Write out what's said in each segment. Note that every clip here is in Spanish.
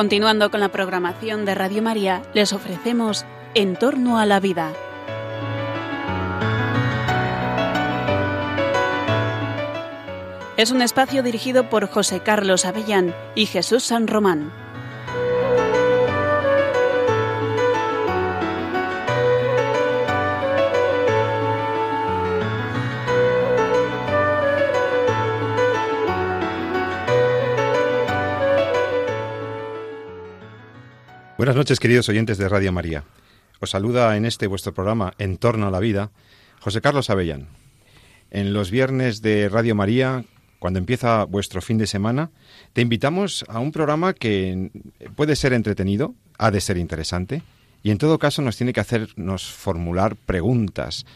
Continuando con la programación de Radio María, les ofrecemos En torno a la vida. Es un espacio dirigido por José Carlos Avellán y Jesús San Román. Buenas noches, queridos oyentes de Radio María. Os saluda en este vuestro programa En torno a la vida José Carlos Avellán. En los viernes de Radio María, cuando empieza vuestro fin de semana, te invitamos a un programa que puede ser entretenido, ha de ser interesante, y en todo caso nos tiene que hacernos formular preguntas,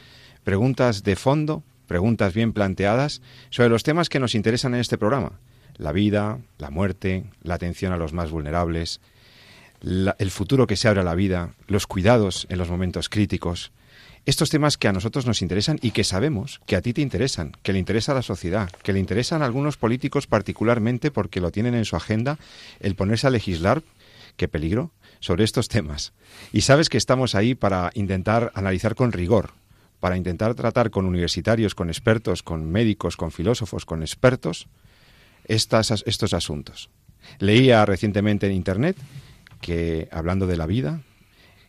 preguntas de fondo, preguntas bien planteadas sobre los temas que nos interesan en este programa. La vida, la muerte, la atención a los más vulnerables, el futuro que se abre a la vida, los cuidados en los momentos críticos, estos temas que a nosotros nos interesan y que sabemos que a ti te interesan, que le interesa a la sociedad, que le interesan a algunos políticos particularmente porque lo tienen en su agenda el ponerse a legislar, qué peligro, sobre estos temas. Y sabes que estamos ahí para intentar analizar con rigor, para intentar tratar con universitarios, con expertos, con médicos, con filósofos, con expertos, estos asuntos. Leía recientemente en Internet que, hablando de la vida,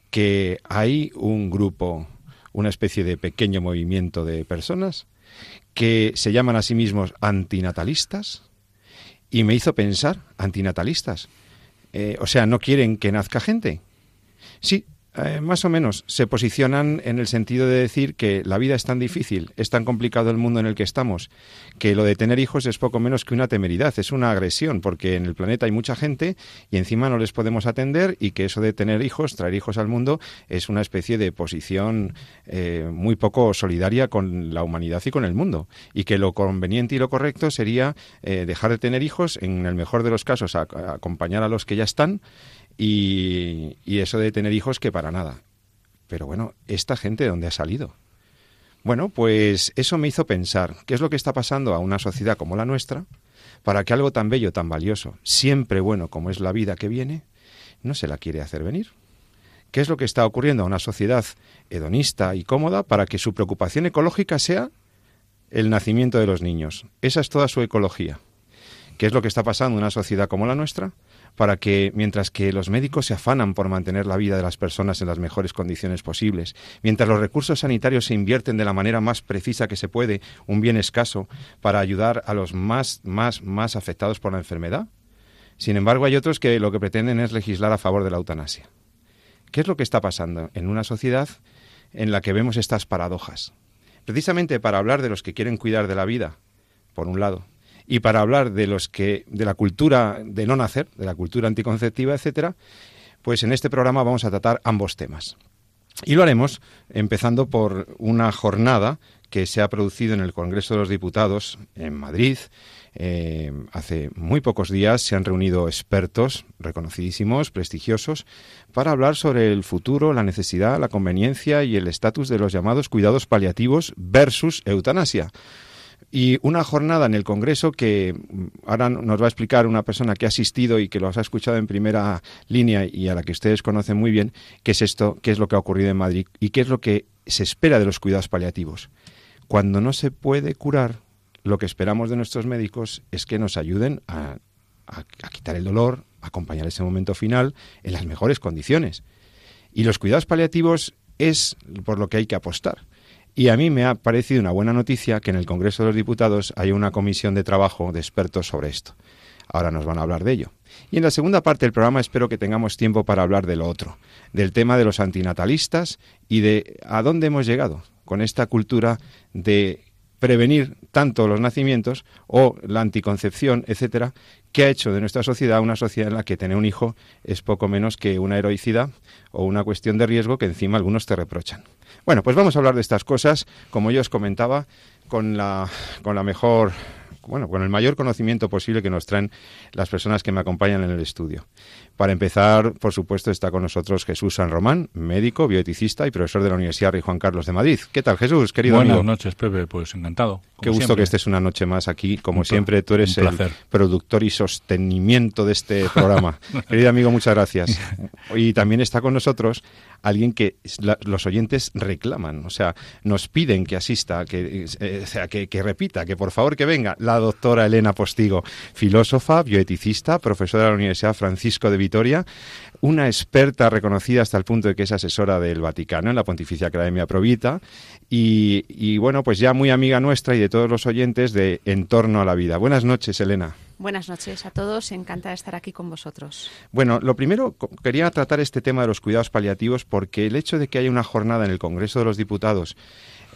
que hay un grupo, una especie de pequeño movimiento de personas que se llaman a sí mismos antinatalistas y me hizo pensar, antinatalistas, eh, o sea, no quieren que nazca gente. Sí, eh, más o menos se posicionan en el sentido de decir que la vida es tan difícil, es tan complicado el mundo en el que estamos, que lo de tener hijos es poco menos que una temeridad, es una agresión, porque en el planeta hay mucha gente y encima no les podemos atender y que eso de tener hijos, traer hijos al mundo, es una especie de posición eh, muy poco solidaria con la humanidad y con el mundo. Y que lo conveniente y lo correcto sería eh, dejar de tener hijos, en el mejor de los casos, acompañar a los que ya están y, eso de tener hijos que para nada. Pero bueno, ¿esta gente de dónde ha salido? Bueno, pues eso me hizo pensar qué es lo que está pasando a una sociedad como la nuestra para que algo tan bello, tan valioso, siempre bueno como es la vida que viene, no se la quiere hacer venir. ¿Qué es lo que está ocurriendo a una sociedad hedonista y cómoda para que su preocupación ecológica sea el nacimiento de los niños? Esa es toda su ecología. ¿Qué es lo que está pasando en una sociedad como la nuestra? Para que, mientras que los médicos se afanan por mantener la vida de las personas en las mejores condiciones posibles, mientras los recursos sanitarios se invierten de la manera más precisa que se puede, un bien escaso, para ayudar a los más, más, más afectados por la enfermedad, sin embargo hay otros que lo que pretenden es legislar a favor de la eutanasia. ¿Qué es lo que está pasando en una sociedad en la que vemos estas paradojas? Precisamente para hablar de los que quieren cuidar de la vida, por un lado, y para hablar de los que de la cultura de no nacer, de la cultura anticonceptiva, etcétera, pues en este programa vamos a tratar ambos temas. Y lo haremos empezando por una jornada que se ha producido en el Congreso de los Diputados en Madrid. Eh, hace muy pocos días se han reunido expertos reconocidísimos, prestigiosos, para hablar sobre el futuro, la necesidad, la conveniencia y el estatus de los llamados cuidados paliativos versus eutanasia. Y una jornada en el Congreso que ahora nos va a explicar una persona que ha asistido y que los ha escuchado en primera línea y a la que ustedes conocen muy bien, qué es esto, qué es lo que ha ocurrido en Madrid y qué es lo que se espera de los cuidados paliativos. Cuando no se puede curar, lo que esperamos de nuestros médicos es que nos ayuden a, a quitar el dolor, a acompañar ese momento final en las mejores condiciones. Y los cuidados paliativos es por lo que hay que apostar y a mí me ha parecido una buena noticia que en el Congreso de los Diputados hay una comisión de trabajo de expertos sobre esto. Ahora nos van a hablar de ello. Y en la segunda parte del programa espero que tengamos tiempo para hablar de lo otro, del tema de los antinatalistas y de a dónde hemos llegado con esta cultura de prevenir tanto los nacimientos o la anticoncepción, etcétera, que ha hecho de nuestra sociedad una sociedad en la que tener un hijo es poco menos que una heroicidad o una cuestión de riesgo que encima algunos te reprochan. Bueno, pues vamos a hablar de estas cosas, como yo os comentaba, con la, con la mejor bueno, con el mayor conocimiento posible que nos traen las personas que me acompañan en el estudio. Para empezar, por supuesto, está con nosotros Jesús San Román, médico, bioeticista y profesor de la Universidad Rey Juan Carlos de Madrid. ¿Qué tal, Jesús, querido Buenas noches, Pepe, pues encantado. Qué gusto que estés una noche más aquí. Como siempre, tú eres el productor y sostenimiento de este programa. Querido amigo, muchas gracias. Y también está con nosotros alguien que los oyentes reclaman, o sea, nos piden que asista, que, eh, o sea, que, que, repita, que por favor que venga la doctora Elena Postigo, filósofa, bioeticista, profesora de la Universidad Francisco de Vitoria, una experta reconocida hasta el punto de que es asesora del Vaticano en la Pontificia Academia Provita y, y bueno, pues ya muy amiga nuestra y de todos los oyentes de En torno a la vida. Buenas noches, Elena. Buenas noches a todos, encantada de estar aquí con vosotros. Bueno, lo primero, quería tratar este tema de los cuidados paliativos porque el hecho de que haya una jornada en el Congreso de los Diputados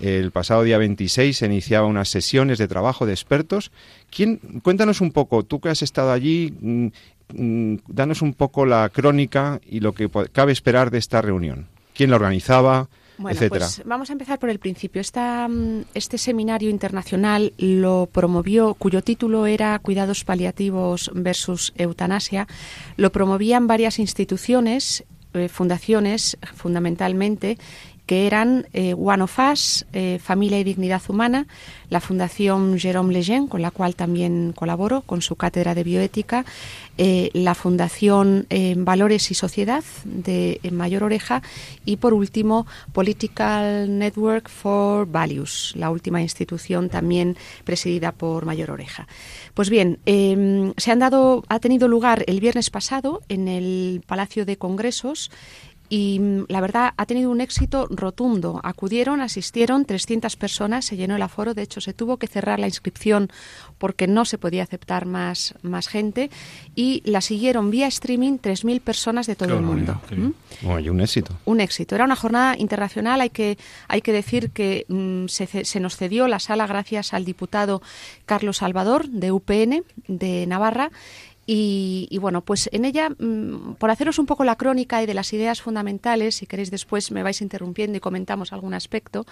el pasado día 26 se iniciaba unas sesiones de trabajo de expertos. ¿Quién, cuéntanos un poco, tú que has estado allí, mm, mm, danos un poco la crónica y lo que cabe esperar de esta reunión. ¿Quién la organizaba? Bueno, pues vamos a empezar por el principio. Esta, mm, este seminario internacional lo promovió, cuyo título era Cuidados paliativos versus eutanasia, lo promovían varias instituciones, eh, fundaciones fundamentalmente, que eran eh, One of Us, eh, Familia y Dignidad Humana, la Fundación Jérôme Lejeune, con la cual también colaboro, con su cátedra de bioética, eh, la Fundación Valores y Sociedad de Mayor Oreja y, por último, Political Network for Values, la última institución también presidida por Mayor Oreja. Pues bien, em, se han dado, ha tenido lugar el viernes pasado en el Palacio de Congresos y mm, la verdad ha tenido un éxito rotundo. Acudieron, asistieron 300 personas, se llenó el aforo, de hecho se tuvo que cerrar la inscripción porque no se podía aceptar más, más gente y la siguieron vía streaming 3.000 personas de todo el mundo. ¿Mm? un éxito. Un éxito. Era una jornada internacional, hay que, hay que decir que mm, se, se nos cedió la sala gracias al diputado Carlos Salvador de UPN de Navarra y, bueno, pues en ella, mm, por haceros un poco la crónica y de las ideas fundamentales, si queréis después me vais interrumpiendo y comentamos algún aspecto,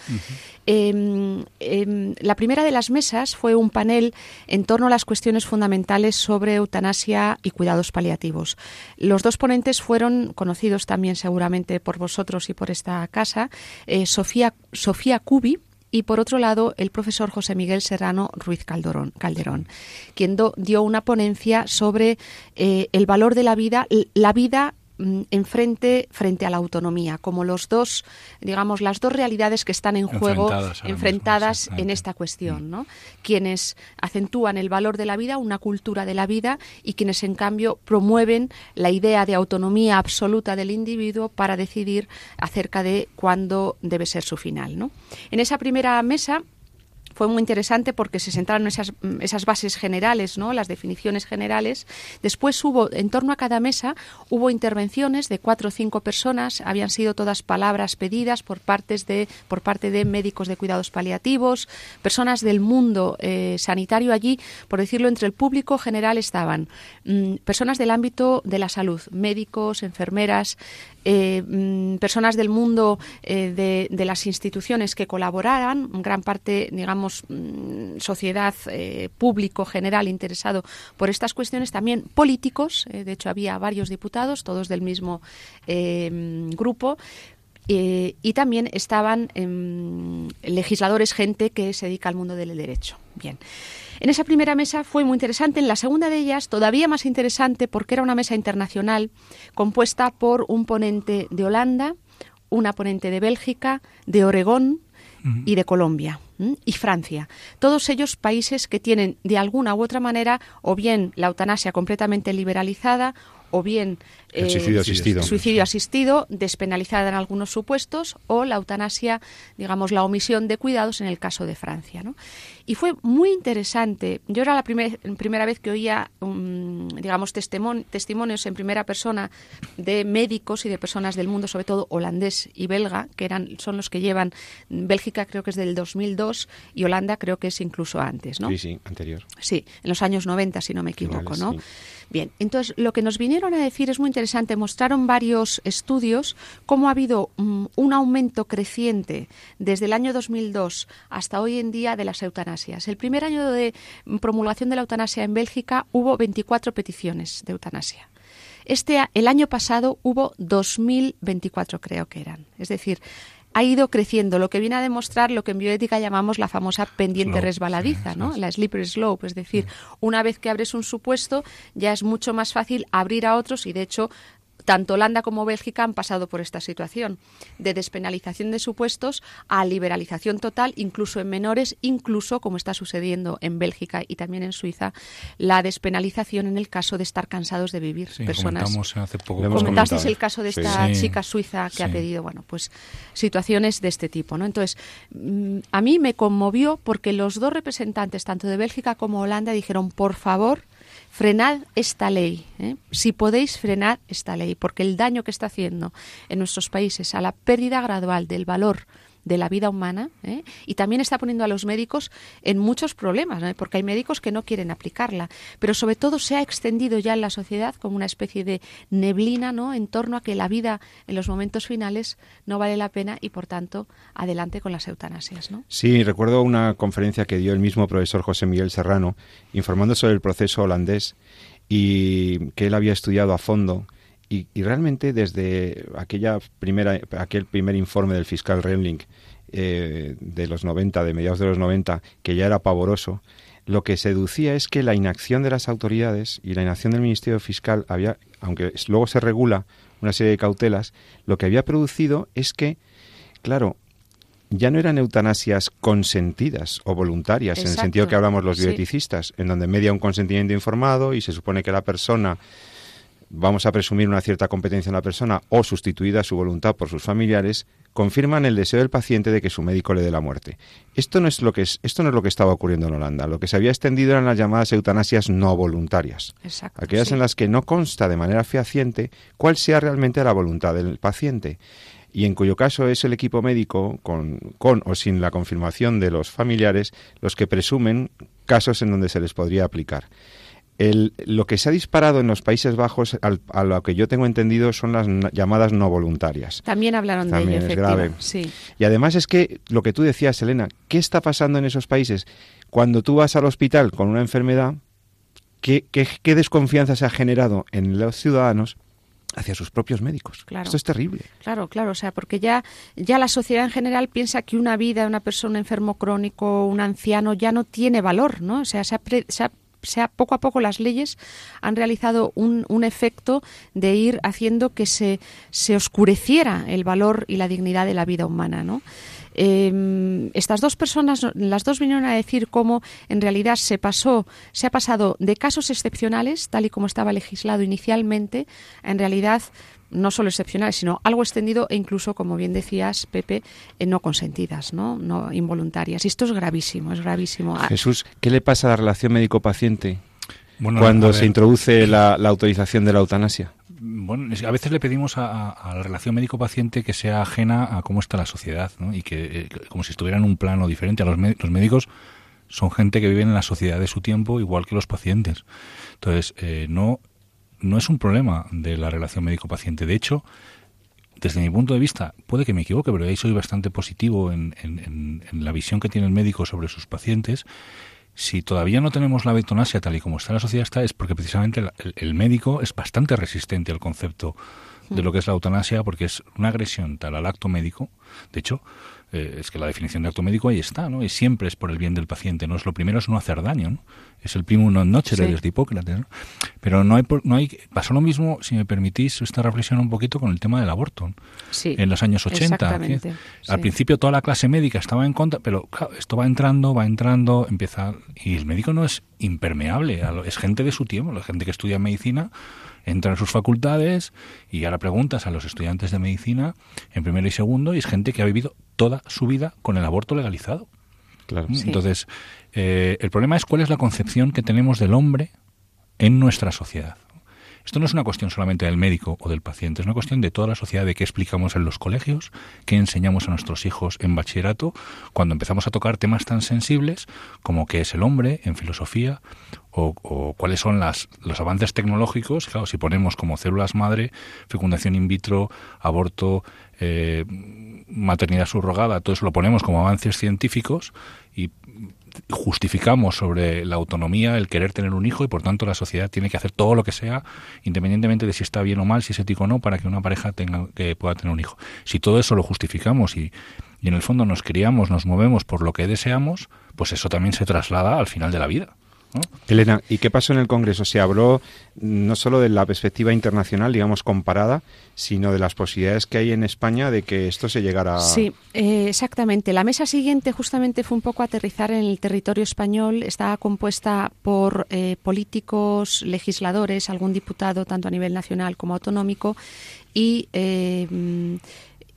em, em, la primera de las mesas fue un panel en torno a las cuestiones fundamentales sobre eutanasia y cuidados paliativos. Los dos ponentes fueron conocidos también seguramente por vosotros y por esta casa, eh, Sofía, Sofía Cubi, y por otro lado el profesor José Miguel Serrano Ruiz Calderón, Calderón quien dio una ponencia sobre eh, el valor de la vida, la vida enfrente frente a la autonomía, como los dos, digamos, las dos realidades que están en juego enfrentadas, en esta cuestión, ¿no? Quienes acentúan el valor de la vida, una cultura de la vida, y quienes en cambio promueven la idea de autonomía absoluta del individuo para decidir acerca de cuándo debe ser su final, ¿no? En esa primera mesa fue muy interesante porque se sentaron esas, esas bases generales, ¿no? las definiciones generales. Después hubo, en torno a cada mesa, hubo intervenciones de cuatro o cinco personas, habían sido todas palabras pedidas por, partes de, por parte de médicos de cuidados paliativos, personas del mundo eh, sanitario allí, por decirlo, entre el público general estaban mm, personas del ámbito de la salud, médicos, enfermeras, eh, mm, personas del mundo eh, de, de, las instituciones que colaboraran, gran parte, digamos, mm, sociedad, eh, público general interesado por estas cuestiones, también políticos, de hecho había varios diputados, todos del mismo mm, grupo, y también estaban em, legisladores, gente que se dedica al mundo del derecho. Bien. En esa primera mesa fue muy interesante. En la segunda de ellas, todavía más interesante, porque era una mesa internacional compuesta por un ponente de Holanda, una ponente de Bélgica, de Oregón y de Colombia y Francia. Todos ellos países que tienen de alguna u otra manera o bien la eutanasia completamente liberalizada o bien eh, suicidio, asistido. suicidio asistido, despenalizada en algunos supuestos, o la eutanasia, digamos, la omisión de cuidados en el caso de Francia. ¿no? Y fue muy interesante. Yo era la primera vez que oía, digamos, testimonios en primera persona de médicos y de personas del mundo, sobre todo holandés y belga, que eran son los que llevan. Bélgica creo que es del 2002 y Holanda creo que es incluso antes, ¿no? Sí, sí, anterior. Sí, en los años 90, si no me equivoco, ¿no? Bien, entonces lo que nos vinieron a decir es muy interesante. Mostraron varios estudios cómo ha habido mm, un aumento creciente desde el año 2002 hasta hoy en día de las eutanasias. El primer año de promulgación de la eutanasia en Bélgica hubo 24 peticiones de eutanasia. Este, el año pasado hubo 2.024, creo que eran. Es decir, ha ido creciendo, lo que viene a demostrar lo que en bioética llamamos la famosa pendiente resbaladiza, ¿no? La slippery slope, es decir, una vez que abres un supuesto ya es mucho más fácil abrir a otros y de hecho tanto Holanda como Bélgica han pasado por esta situación de despenalización de supuestos a liberalización total, incluso en menores, incluso como está sucediendo en Bélgica y también en Suiza, la despenalización en el caso de estar cansados de vivir. Sí, personas. hace poco. Comentasteis el caso de esta chica suiza que ha pedido, bueno, pues situaciones de este tipo, ¿no? Entonces, mm, a mí me conmovió porque los dos representantes, tanto de Bélgica como Holanda, dijeron, por favor, frenad esta ley. ¿eh? Si podéis, frenad esta ley, porque el daño que está haciendo en nuestros países a la pérdida gradual del valor de la vida humana ¿eh? y también está poniendo a los médicos en muchos problemas, porque hay médicos que no quieren aplicarla, pero sobre todo se ha extendido ya en la sociedad como una especie de neblina ¿no? en torno a que la vida en los momentos finales no vale la pena y por tanto adelante con las eutanasias. ¿no? Sí, recuerdo una conferencia que dio el mismo profesor José Miguel Serrano informando sobre el proceso holandés y que él había estudiado a fondo y, realmente desde aquella primera, aquel primer informe del fiscal Remling eh, de los 90, de mediados de los 90, que ya era pavoroso, lo que seducía es que la inacción de las autoridades y la inacción del Ministerio Fiscal había, aunque luego se regula una serie de cautelas, lo que había producido es que, claro, ya no eran eutanasias consentidas o voluntarias, en el sentido que hablamos los bioeticistas, en donde media un consentimiento informado y se supone que la persona vamos a presumir una cierta competencia en la persona o sustituida su voluntad por sus familiares, confirman el deseo del paciente de que su médico le dé la muerte. Esto no es lo que es, esto no es lo que estaba ocurriendo en Holanda. Lo que se había extendido eran las llamadas eutanasias no voluntarias, aquellas en las que no consta de manera fehaciente cuál sea realmente la voluntad del paciente y en cuyo caso es el equipo médico, con, con o sin la confirmación de los familiares, los que presumen casos en donde se les podría aplicar lo que se ha disparado en los Países Bajos, a lo que yo tengo entendido, son las llamadas no voluntarias. También hablaron de ello, es grave. Sí. Y además es que lo que tú decías, Elena, ¿qué está pasando en esos países? Cuando tú vas al hospital con una enfermedad, ¿qué, qué, desconfianza se ha generado en los ciudadanos? hacia sus propios médicos. Claro. Esto es terrible. Claro, claro, o sea, porque ya, ya la sociedad en general piensa que una vida de una persona enfermo crónico, un anciano, ya no tiene valor, ¿no? O sea, se ha sea, poco a poco las leyes han realizado un, un efecto de ir haciendo que se, se, oscureciera el valor y la dignidad de la vida humana, ¿no? Em, estas dos personas, las dos vinieron a decir cómo en realidad se pasó, se ha pasado de casos excepcionales, tal y como estaba legislado inicialmente, en realidad no solo excepcionales, sino algo extendido e incluso, como bien decías, Pepe, eh, no consentidas, ¿no? no involuntarias. Y esto es gravísimo, es gravísimo. Ah, Jesús, ¿qué le pasa a la relación médico-paciente cuando se introduce la, autorización de la eutanasia? Bueno, a veces le pedimos a, la relación médico-paciente que sea ajena a cómo está la sociedad, ¿no? y que eh, como si estuviera en un plano diferente. A los, los médicos son gente que vive en la sociedad de su tiempo, igual que los pacientes. Entonces, eh, no no es un problema de la relación médico-paciente. De hecho, desde mi punto de vista, puede que me equivoque, pero ahí soy bastante positivo en, la visión que tiene el médico sobre sus pacientes. Si todavía no tenemos la betonasia tal y como está la sociedad está, es porque precisamente el, médico es bastante resistente al concepto de lo que es la eutanasia, porque es una agresión tal al acto médico. De hecho, eh, es que la definición de acto médico ahí está, ¿no? Y siempre es por el bien del paciente, ¿no? Es lo primero es no hacer daño, ¿no? Es el primo non nocere sí. de Hipócrates, ¿no? Pero no hay, no hay, pasó lo mismo, si me permitís esta reflexión un poquito con el tema del aborto. Sí, en los años 80. Al principio toda la clase médica estaba en contra, pero esto va entrando, va entrando, empieza... Y el médico no es impermeable, es gente de su tiempo, la gente que estudia medicina entra en sus facultades y ahora preguntas a los estudiantes de medicina en primero y segundo y es gente que ha vivido toda su vida con el aborto legalizado. Claro. Entonces, eh, el problema es cuál es la concepción que tenemos del hombre en nuestra sociedad. Esto no es una cuestión solamente del médico o del paciente, es una cuestión de toda la sociedad, de qué explicamos en los colegios, qué enseñamos a nuestros hijos en bachillerato, cuando empezamos a tocar temas tan sensibles como qué es el hombre en filosofía o, cuáles son las, los avances tecnológicos. Claro, si ponemos como células madre, fecundación in vitro, aborto, eh, maternidad subrogada, todo eso lo ponemos como avances científicos y justificamos sobre la autonomía el querer tener un hijo y por tanto la sociedad tiene que hacer todo lo que sea, independientemente de si está bien o mal, si es ético o no, para que una pareja tenga, que pueda tener un hijo. Si todo eso lo justificamos y, y en el fondo nos criamos, nos movemos por lo que deseamos, pues eso también se traslada al final de la vida. Elena, ¿y qué pasó en el Congreso? Se habló no solo de la perspectiva internacional, digamos, comparada, sino de las posibilidades que hay en España de que esto se llegara. Sí, eh, exactamente. La mesa siguiente justamente fue un poco aterrizar en el territorio español. Estaba compuesta por eh, políticos, legisladores, algún diputado, tanto a nivel nacional como autonómico, y eh,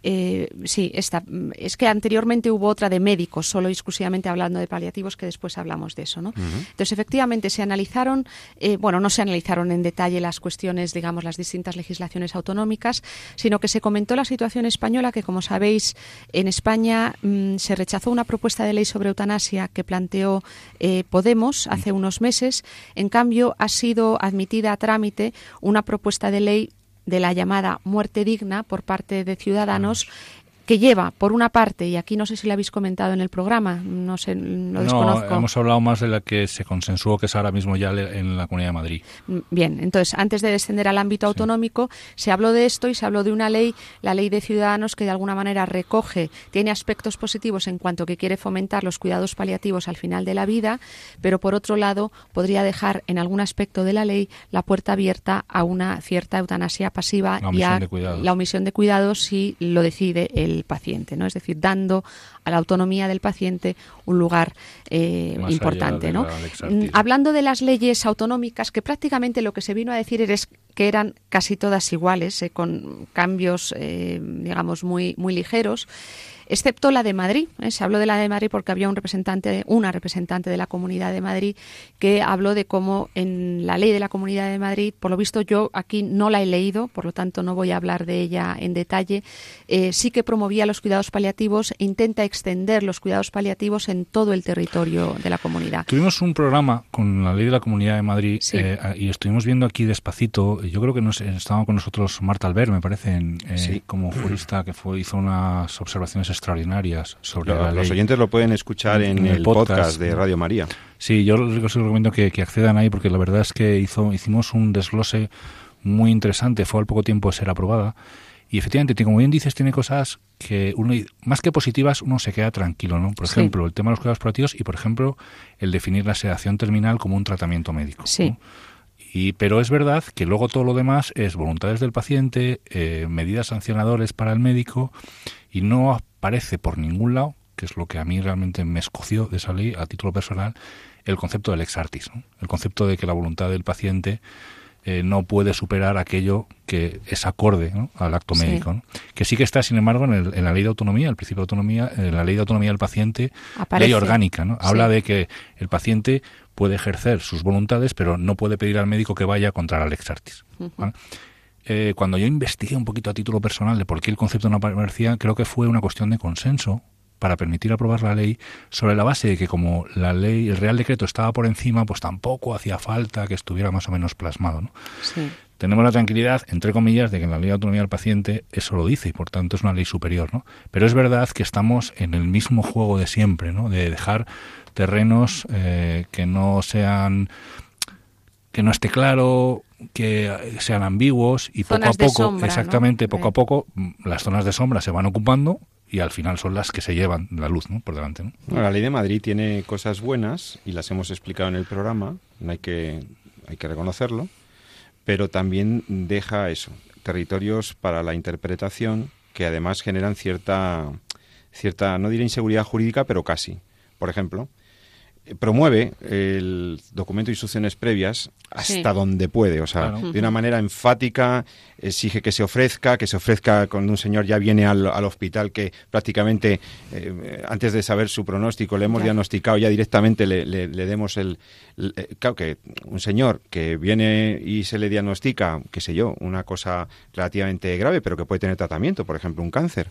eh, sí, esta, es que anteriormente hubo otra de médicos, solo exclusivamente hablando de paliativos, que después hablamos de eso, ¿no? Entonces, efectivamente, se analizaron, eh, bueno, no se analizaron en detalle las cuestiones, digamos, las distintas legislaciones autonómicas, sino que se comentó la situación española, que como sabéis, en España mm, se rechazó una propuesta de ley sobre eutanasia que planteó eh, Podemos hace unos meses. En cambio, ha sido admitida a trámite una propuesta de ley de la llamada muerte digna por parte de ciudadanos que lleva, por una parte, y aquí no sé si lo habéis comentado en el programa, no sé, lo desconozco. No, hemos hablado más de la que se consensuó, que es ahora mismo ya en la Comunidad de Madrid. Mm, bien, entonces, antes de descender al ámbito autonómico, se habló de esto y se habló de una ley, la Ley de Ciudadanos, que de alguna manera recoge, tiene aspectos positivos en cuanto que quiere fomentar los cuidados paliativos al final de la vida, pero por otro lado, podría dejar en algún aspecto de la ley la puerta abierta a una cierta eutanasia pasiva y a la omisión de cuidados si lo decide el paciente, ¿no? Es decir, dando a la autonomía del paciente un lugar eh, importante, ¿no? Mm, hablando de las leyes autonómicas, que prácticamente lo que se vino a decir es que eran casi todas iguales, eh, con cambios, eh, digamos, muy, muy ligeros excepto la de Madrid. ¿eh? Se habló de la de Madrid porque había un representante, una representante de la Comunidad de Madrid que habló de cómo en la ley de la Comunidad de Madrid, por lo visto yo aquí no la he leído, por lo tanto no voy a hablar de ella en detalle, eh, sí que promovía los cuidados paliativos e intenta extender los cuidados paliativos en todo el territorio de la comunidad. Tuvimos un programa con la ley de la Comunidad de Madrid eh, y estuvimos viendo aquí despacito, yo creo que nos, estaba con nosotros Marta Albert, me parece, como jurista que fue, hizo unas observaciones extraordinarias sobre la ley. Los oyentes lo pueden escuchar en, el, podcast, de Radio María. Sí, yo les recomiendo que, accedan ahí porque la verdad es que hizo, hicimos un desglose muy interesante, fue al poco tiempo de ser aprobada. Y efectivamente, como bien dices, tiene cosas que uno, más que positivas, uno se queda tranquilo, ¿no? Por ejemplo, el tema de los cuidados paliativos y, por ejemplo, el definir la sedación terminal como un tratamiento médico. Sí. Y, pero es verdad que luego todo lo demás es voluntades del paciente, eh, medidas sancionadores para el médico y no aparece por ningún lado, que es lo que a mí realmente me escoció de esa ley a título personal, el concepto del ex artis, el concepto de que la voluntad del paciente eh, no puede superar aquello que es acorde al acto médico. Que sí que está, sin embargo, en, la ley de autonomía, el principio de autonomía, en la ley de autonomía del paciente, ley orgánica. ¿no? Habla de que el paciente puede ejercer sus voluntades, pero no puede pedir al médico que vaya contra el ex artis. Eh, cuando yo investigué un poquito a título personal de por qué el concepto no aparecía, creo que fue una cuestión de consenso para permitir aprobar la ley sobre la base de que como la ley, el Real Decreto estaba por encima, pues tampoco hacía falta que estuviera más o menos plasmado. ¿no? Tenemos la tranquilidad, entre comillas, de que en la ley de autonomía del paciente eso lo dice y por tanto es una ley superior. ¿no? Pero es verdad que estamos en el mismo juego de siempre, ¿no? de dejar terrenos eh, que no sean que no esté claro, que sean ambiguos y poco a poco, exactamente, poco a poco, las zonas de sombra se van ocupando y al final son las que se llevan la luz por delante. Bueno, la ley de Madrid tiene cosas buenas y las hemos explicado en el programa, no hay que, hay que reconocerlo, pero también deja eso, territorios para la interpretación que además generan cierta, cierta no diré inseguridad jurídica, pero casi. Por ejemplo, promueve el documento de instrucciones previas hasta donde puede, o sea, de una manera enfática, exige que se ofrezca, que se ofrezca cuando un señor ya viene al, hospital que prácticamente eh, antes de saber su pronóstico le hemos diagnosticado, ya directamente le, demos el, eh, Claro que un señor que viene y se le diagnostica, qué sé yo, una cosa relativamente grave, pero que puede tener tratamiento, por ejemplo, un cáncer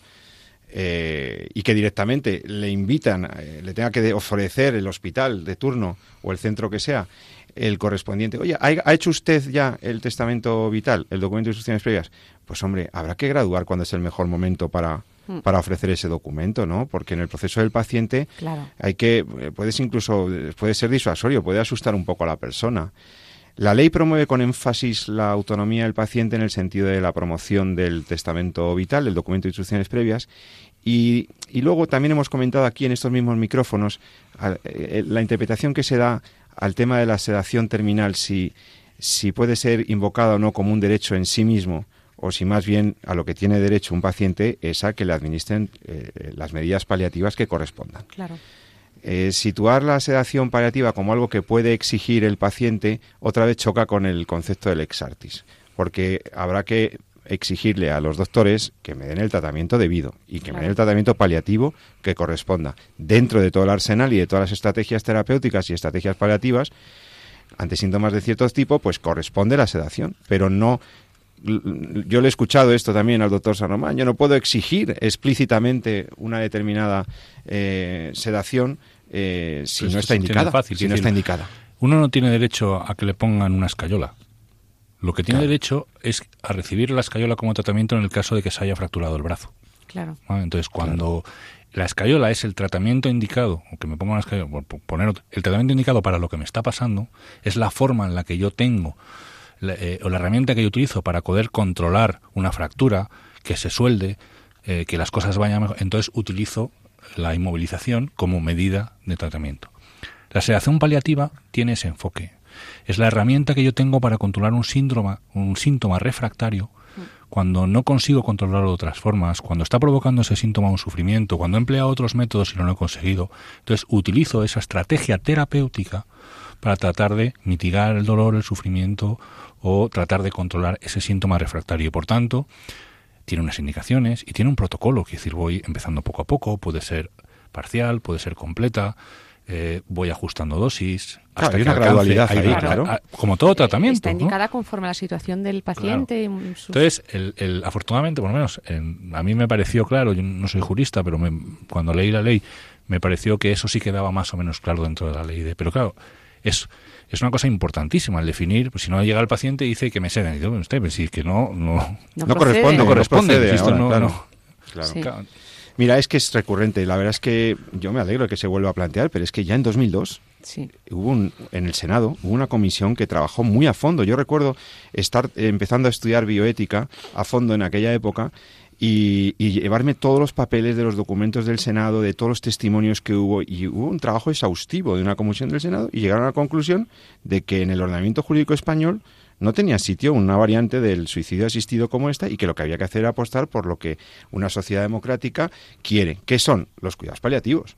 eh, y que directamente le invitan, eh, le tenga que ofrecer el hospital de turno o el centro que sea, el correspondiente, oye, ¿ha, hecho usted ya el testamento vital, el documento de instrucciones previas? Pues hombre, habrá que graduar cuando es el mejor momento para, mm. para ofrecer ese documento, ¿no? Porque en el proceso del paciente hay que, eh, puedes incluso, puede ser disuasorio, puede asustar un poco a la persona. La ley promueve con énfasis la autonomía del paciente en el sentido de la promoción del testamento vital, el documento de instrucciones previas, y, luego también hemos comentado aquí en estos mismos micrófonos eh, la interpretación que se da al tema de la sedación terminal, si, si puede ser invocada o no como un derecho en sí mismo, o si más bien a lo que tiene derecho un paciente es a que le administren eh, las medidas paliativas que correspondan. Claro. Eh, situar la sedación paliativa como algo que puede exigir el paciente otra vez choca con el concepto del ex artis, porque habrá que exigirle a los doctores que me den el tratamiento debido y que me den el tratamiento paliativo que corresponda. Dentro de todo el arsenal y de todas las estrategias terapéuticas y estrategias paliativas ante síntomas de cierto tipo, pues corresponde la sedación, pero no yo le he escuchado esto también al doctor San Román, yo no puedo exigir explícitamente una determinada eh, sedación eh, si no está indicada. si no está indicada. Uno no tiene derecho a que le pongan una escayola. Lo que tiene derecho es a recibir la escayola como tratamiento en el caso de que se haya fracturado el brazo. Claro. Entonces, cuando la escayola es el tratamiento indicado, o que me ponga una escayola, poner el tratamiento indicado para lo que me está pasando, es la forma en la que yo tengo eh, o la herramienta que yo utilizo para poder controlar una fractura, que se suelde, eh, que las cosas vayan mejor, entonces utilizo la inmovilización como medida de tratamiento. La sedación paliativa tiene ese enfoque. Es la herramienta que yo tengo para controlar un síndrome, un síntoma refractario cuando no consigo controlarlo de otras formas, cuando está provocando ese síntoma un sufrimiento, cuando he empleado otros métodos y no lo he conseguido. Entonces utilizo esa estrategia terapéutica para tratar de mitigar el dolor, el sufrimiento o tratar de controlar ese síntoma refractario. Por tanto, tiene unas indicaciones y tiene un protocolo, que decir, voy empezando poco a poco, puede ser parcial, puede ser completa, eh, voy ajustando dosis. Hasta hay una gradualidad ahí, claro. como todo tratamiento. Está indicada conforme a la situación del paciente. Entonces, el, afortunadamente, por lo menos, a mí me pareció claro, yo no soy jurista, pero cuando leí la ley, me pareció que eso sí quedaba más o menos claro dentro de la ley. De, pero claro, es es una cosa importantísima el definir, pues si no llega el paciente y dice que me ceden, y digo, usted, pues si es que no, no, no, corresponde, no corresponde, claro. Mira, es que es recurrente. La verdad es que yo me alegro de que se vuelva a plantear, pero es que ya en 2002 hubo un, en el Senado hubo una comisión que trabajó muy a fondo. Yo recuerdo estar empezando a estudiar bioética a fondo en aquella época y, llevarme todos los papeles de los documentos del Senado, de todos los testimonios que hubo, y hubo un trabajo exhaustivo de una comisión del Senado y llegaron a la conclusión de que en el ordenamiento jurídico español no tenía sitio una variante del suicidio asistido como esta y que lo que había que hacer era apostar por lo que una sociedad democrática quiere, que son los cuidados paliativos.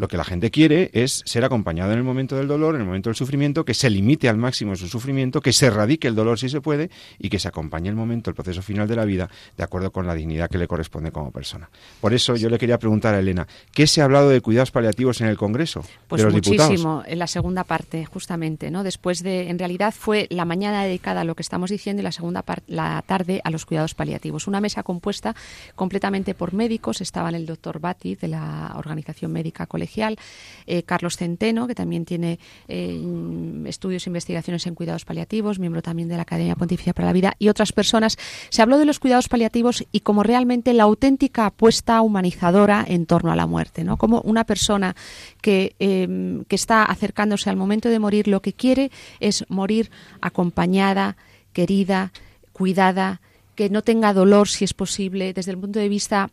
Lo que la gente quiere es ser acompañado en el momento del dolor, en el momento del sufrimiento, que se limite al máximo su sufrimiento, que se erradique el dolor si se puede y que se acompañe el momento, el proceso final de la vida, de acuerdo con la dignidad que le corresponde como persona. Por eso yo le quería preguntar a Elena, ¿qué se ha hablado de cuidados paliativos en el Congreso? Pues de los muchísimo, en la segunda parte, justamente, ¿no? Después de, en realidad fue la mañana dedicada a lo que estamos diciendo y la segunda parte, la tarde a los cuidados paliativos. Una mesa compuesta completamente por médicos, estaban el doctor Bati de la Organización Médica Colegial eh, Carlos Centeno, que también tiene eh, estudios e investigaciones en cuidados paliativos, miembro también de la Academia Pontificia para la Vida, y otras personas. Se habló de los cuidados paliativos y como realmente la auténtica apuesta humanizadora en torno a la muerte, ¿no? Como una persona que, em, que está acercándose al momento de morir, lo que quiere es morir acompañada, querida, cuidada, que no tenga dolor si es posible, desde el punto de vista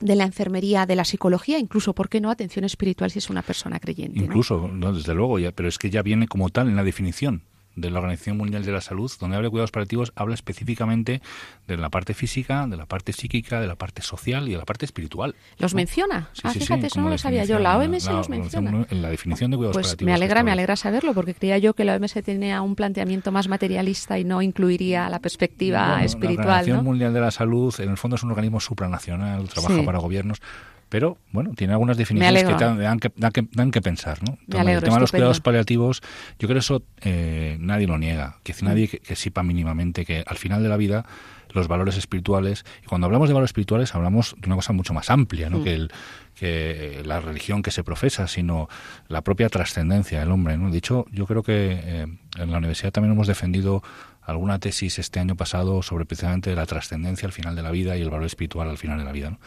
de la enfermería, de la psicología, incluso, ¿por qué no? Atención espiritual si es una persona creyente. Incluso, desde luego, ya, pero es que ya viene como tal en la definición de la Organización Mundial de la Salud, donde habla de cuidados paliativos, habla específicamente de la parte física, de la parte psíquica, de la parte social y de la parte espiritual. ¿Los menciona? ah, fíjate, eso no lo sabía yo. La OMS los menciona. En la definición de cuidados pues paliativos. Me alegra, me alegra saberlo, porque creía yo que la OMS tenía un planteamiento más materialista y no incluiría la perspectiva espiritual. La Organización Mundial de la Salud, en el fondo, es un organismo supranacional, trabaja para gobiernos pero bueno, tiene algunas definiciones que dan que, dan que, pensar. ¿no? el tema de los cuidados paliativos, yo creo que eso eh, nadie lo niega, que nadie que, sepa mínimamente que al final de la vida los valores espirituales, y cuando hablamos de valores espirituales hablamos de una cosa mucho más amplia ¿no? Mm. que, el, que la religión que se profesa, sino la propia trascendencia del hombre. ¿no? De hecho, yo creo que eh, en la universidad también hemos defendido alguna tesis este año pasado sobre precisamente la trascendencia al final de la vida y el valor espiritual al final de la vida. ¿no?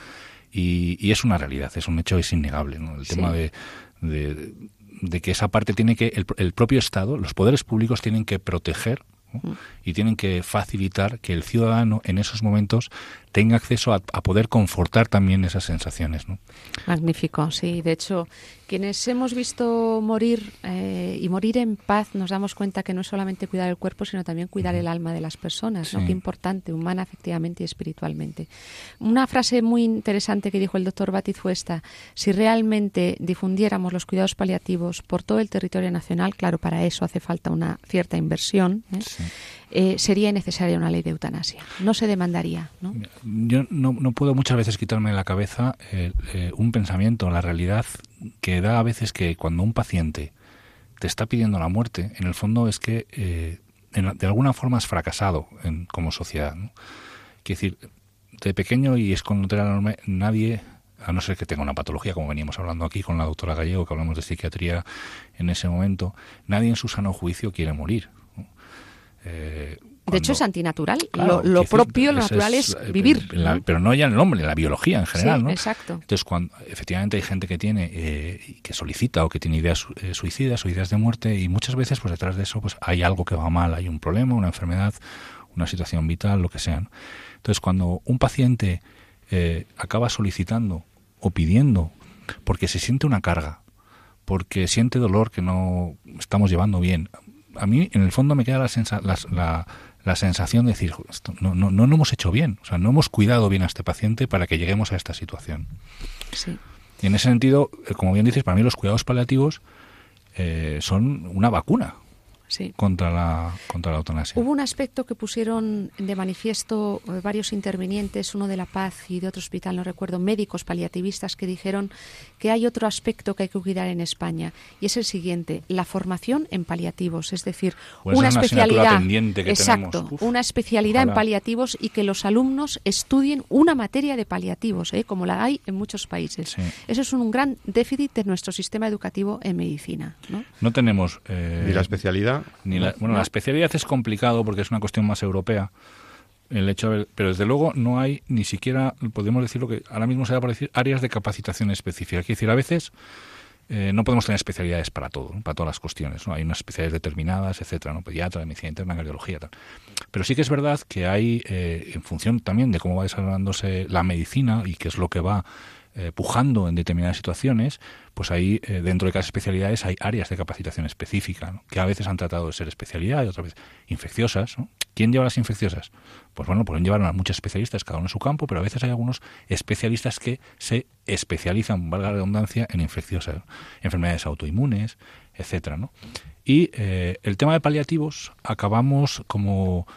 Y, es una realidad, es un hecho, es innegable. ¿no? El tema de, de, que esa parte tiene que, el, el propio Estado, los poderes públicos tienen que proteger y tienen que facilitar que el ciudadano en esos momentos tenga acceso a, poder confortar también esas sensaciones. ¿no? Magnífico, sí. De hecho, quienes hemos visto morir eh, y morir en paz, nos damos cuenta que no es solamente cuidar el cuerpo, sino también cuidar el alma de las personas. ¿no? Qué importante, humana, efectivamente y espiritualmente. Una frase muy interesante que dijo el doctor Batiz fue esta. Si realmente difundiéramos los cuidados paliativos por todo el territorio nacional, claro, para eso hace falta una cierta inversión. ¿eh? Eh, sería necesaria una ley de eutanasia. No se demandaría. ¿no? Yo no, no puedo muchas veces quitarme de la cabeza eh, eh, un pensamiento, la realidad que da a veces que cuando un paciente te está pidiendo la muerte, en el fondo es que de alguna forma has fracasado en, como sociedad. ¿no? Quiero decir, de pequeño y es con enorme, nadie a no ser que tenga una patología, como veníamos hablando aquí con la doctora Gallego, que hablamos de psiquiatría en ese momento, nadie en su sano juicio quiere morir. Eh, de hecho, es antinatural. lo, propio, lo natural es, eh, vivir. Pero no ya en el hombre, en la biología en general. ¿no? Exacto. Entonces, cuando efectivamente hay gente que tiene, eh, que solicita o que tiene ideas suicidas o ideas de muerte, y muchas veces, pues detrás de eso, pues hay algo que va mal, hay un problema, una enfermedad, una situación vital, lo que sea. Entonces, cuando un paciente acaba solicitando o pidiendo porque se siente una carga, porque siente dolor que no estamos llevando bien, a mí en el fondo me queda la, la, sensación de decir, no, no, no, hemos hecho bien, o sea, no hemos cuidado bien a este paciente para que lleguemos a esta situación. Sí. Y en ese sentido, eh, como bien dices, para mí los cuidados paliativos eh, son una vacuna contra, la, contra la eutanasia. Hubo un aspecto que pusieron de manifiesto eh, varios intervinientes, uno de La Paz y de otro hospital, no recuerdo, médicos paliativistas, que dijeron que hay otro aspecto que hay que cuidar en España y es el siguiente, la formación en paliativos, es decir, pues una, especialidad, exacto, una especialidad en paliativos y que los alumnos estudien una materia de paliativos, ¿eh? como la hay en muchos países. Eso es un gran déficit de nuestro sistema educativo en medicina. No, no tenemos eh, ni la especialidad ni la, bueno, la especialidad es complicado porque es una cuestión más europea. El hecho pero desde luego no hay ni siquiera, podemos decir lo que ahora mismo se da por decir, áreas de capacitación específica. Es decir, a veces eh, no podemos tener especialidades para todo, para todas las cuestiones. ¿no? Hay unas especialidades determinadas, etcétera, ¿no? pediatra, medicina interna, cardiología, tal. Pero sí que es verdad que hay, eh, en función también de cómo va desarrollándose la medicina y qué es lo que va eh, pujando en determinadas situaciones, pues ahí eh, dentro de cada especialidades hay áreas de capacitación específica, que a veces han tratado de ser especialidad y otras veces infecciosas. ¿Quién lleva las infecciosas? Pues bueno, pueden llevar a muchos especialistas, cada uno en su campo, pero a veces hay algunos especialistas que se especializan, valga la redundancia, en infecciosas, enfermedades autoinmunes, etcétera. Y eh, el tema de paliativos acabamos como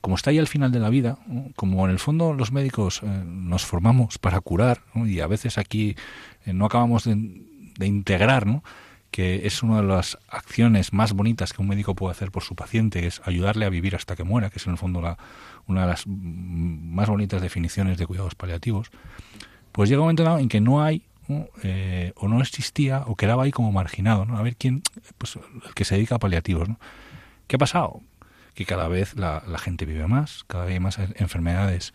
como está ahí al final de la vida, como en el fondo los médicos eh, nos formamos para curar, y a veces aquí eh, no acabamos de, integrar, ¿no? que es una de las acciones más bonitas que un médico puede hacer por su paciente, es ayudarle a vivir hasta que muera, que es en el fondo la, una de las más bonitas definiciones de cuidados paliativos, pues llega un momento en que no hay eh, o no existía o quedaba ahí como marginado, ¿no? A ver quién, pues el que se dedica a paliativos, ¿no? ¿Qué ha pasado? Que cada vez la, gente vive más, cada vez hay más enfermedades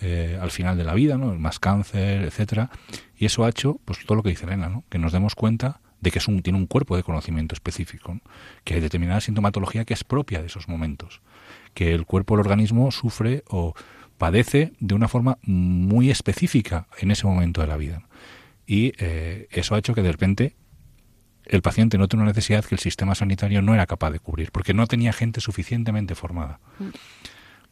eh, al final de la vida, ¿no? más cáncer, etcétera, y eso ha hecho pues todo lo que dice Elena, que nos demos cuenta de que es un, tiene un cuerpo de conocimiento específico, que hay determinada sintomatología que es propia de esos momentos, que el cuerpo, el organismo sufre o padece de una forma muy específica en ese momento de la vida. Y eh, eso ha hecho que de repente el paciente no tiene una necesidad que el sistema sanitario no era capaz de cubrir, porque no tenía gente suficientemente formada. Mm.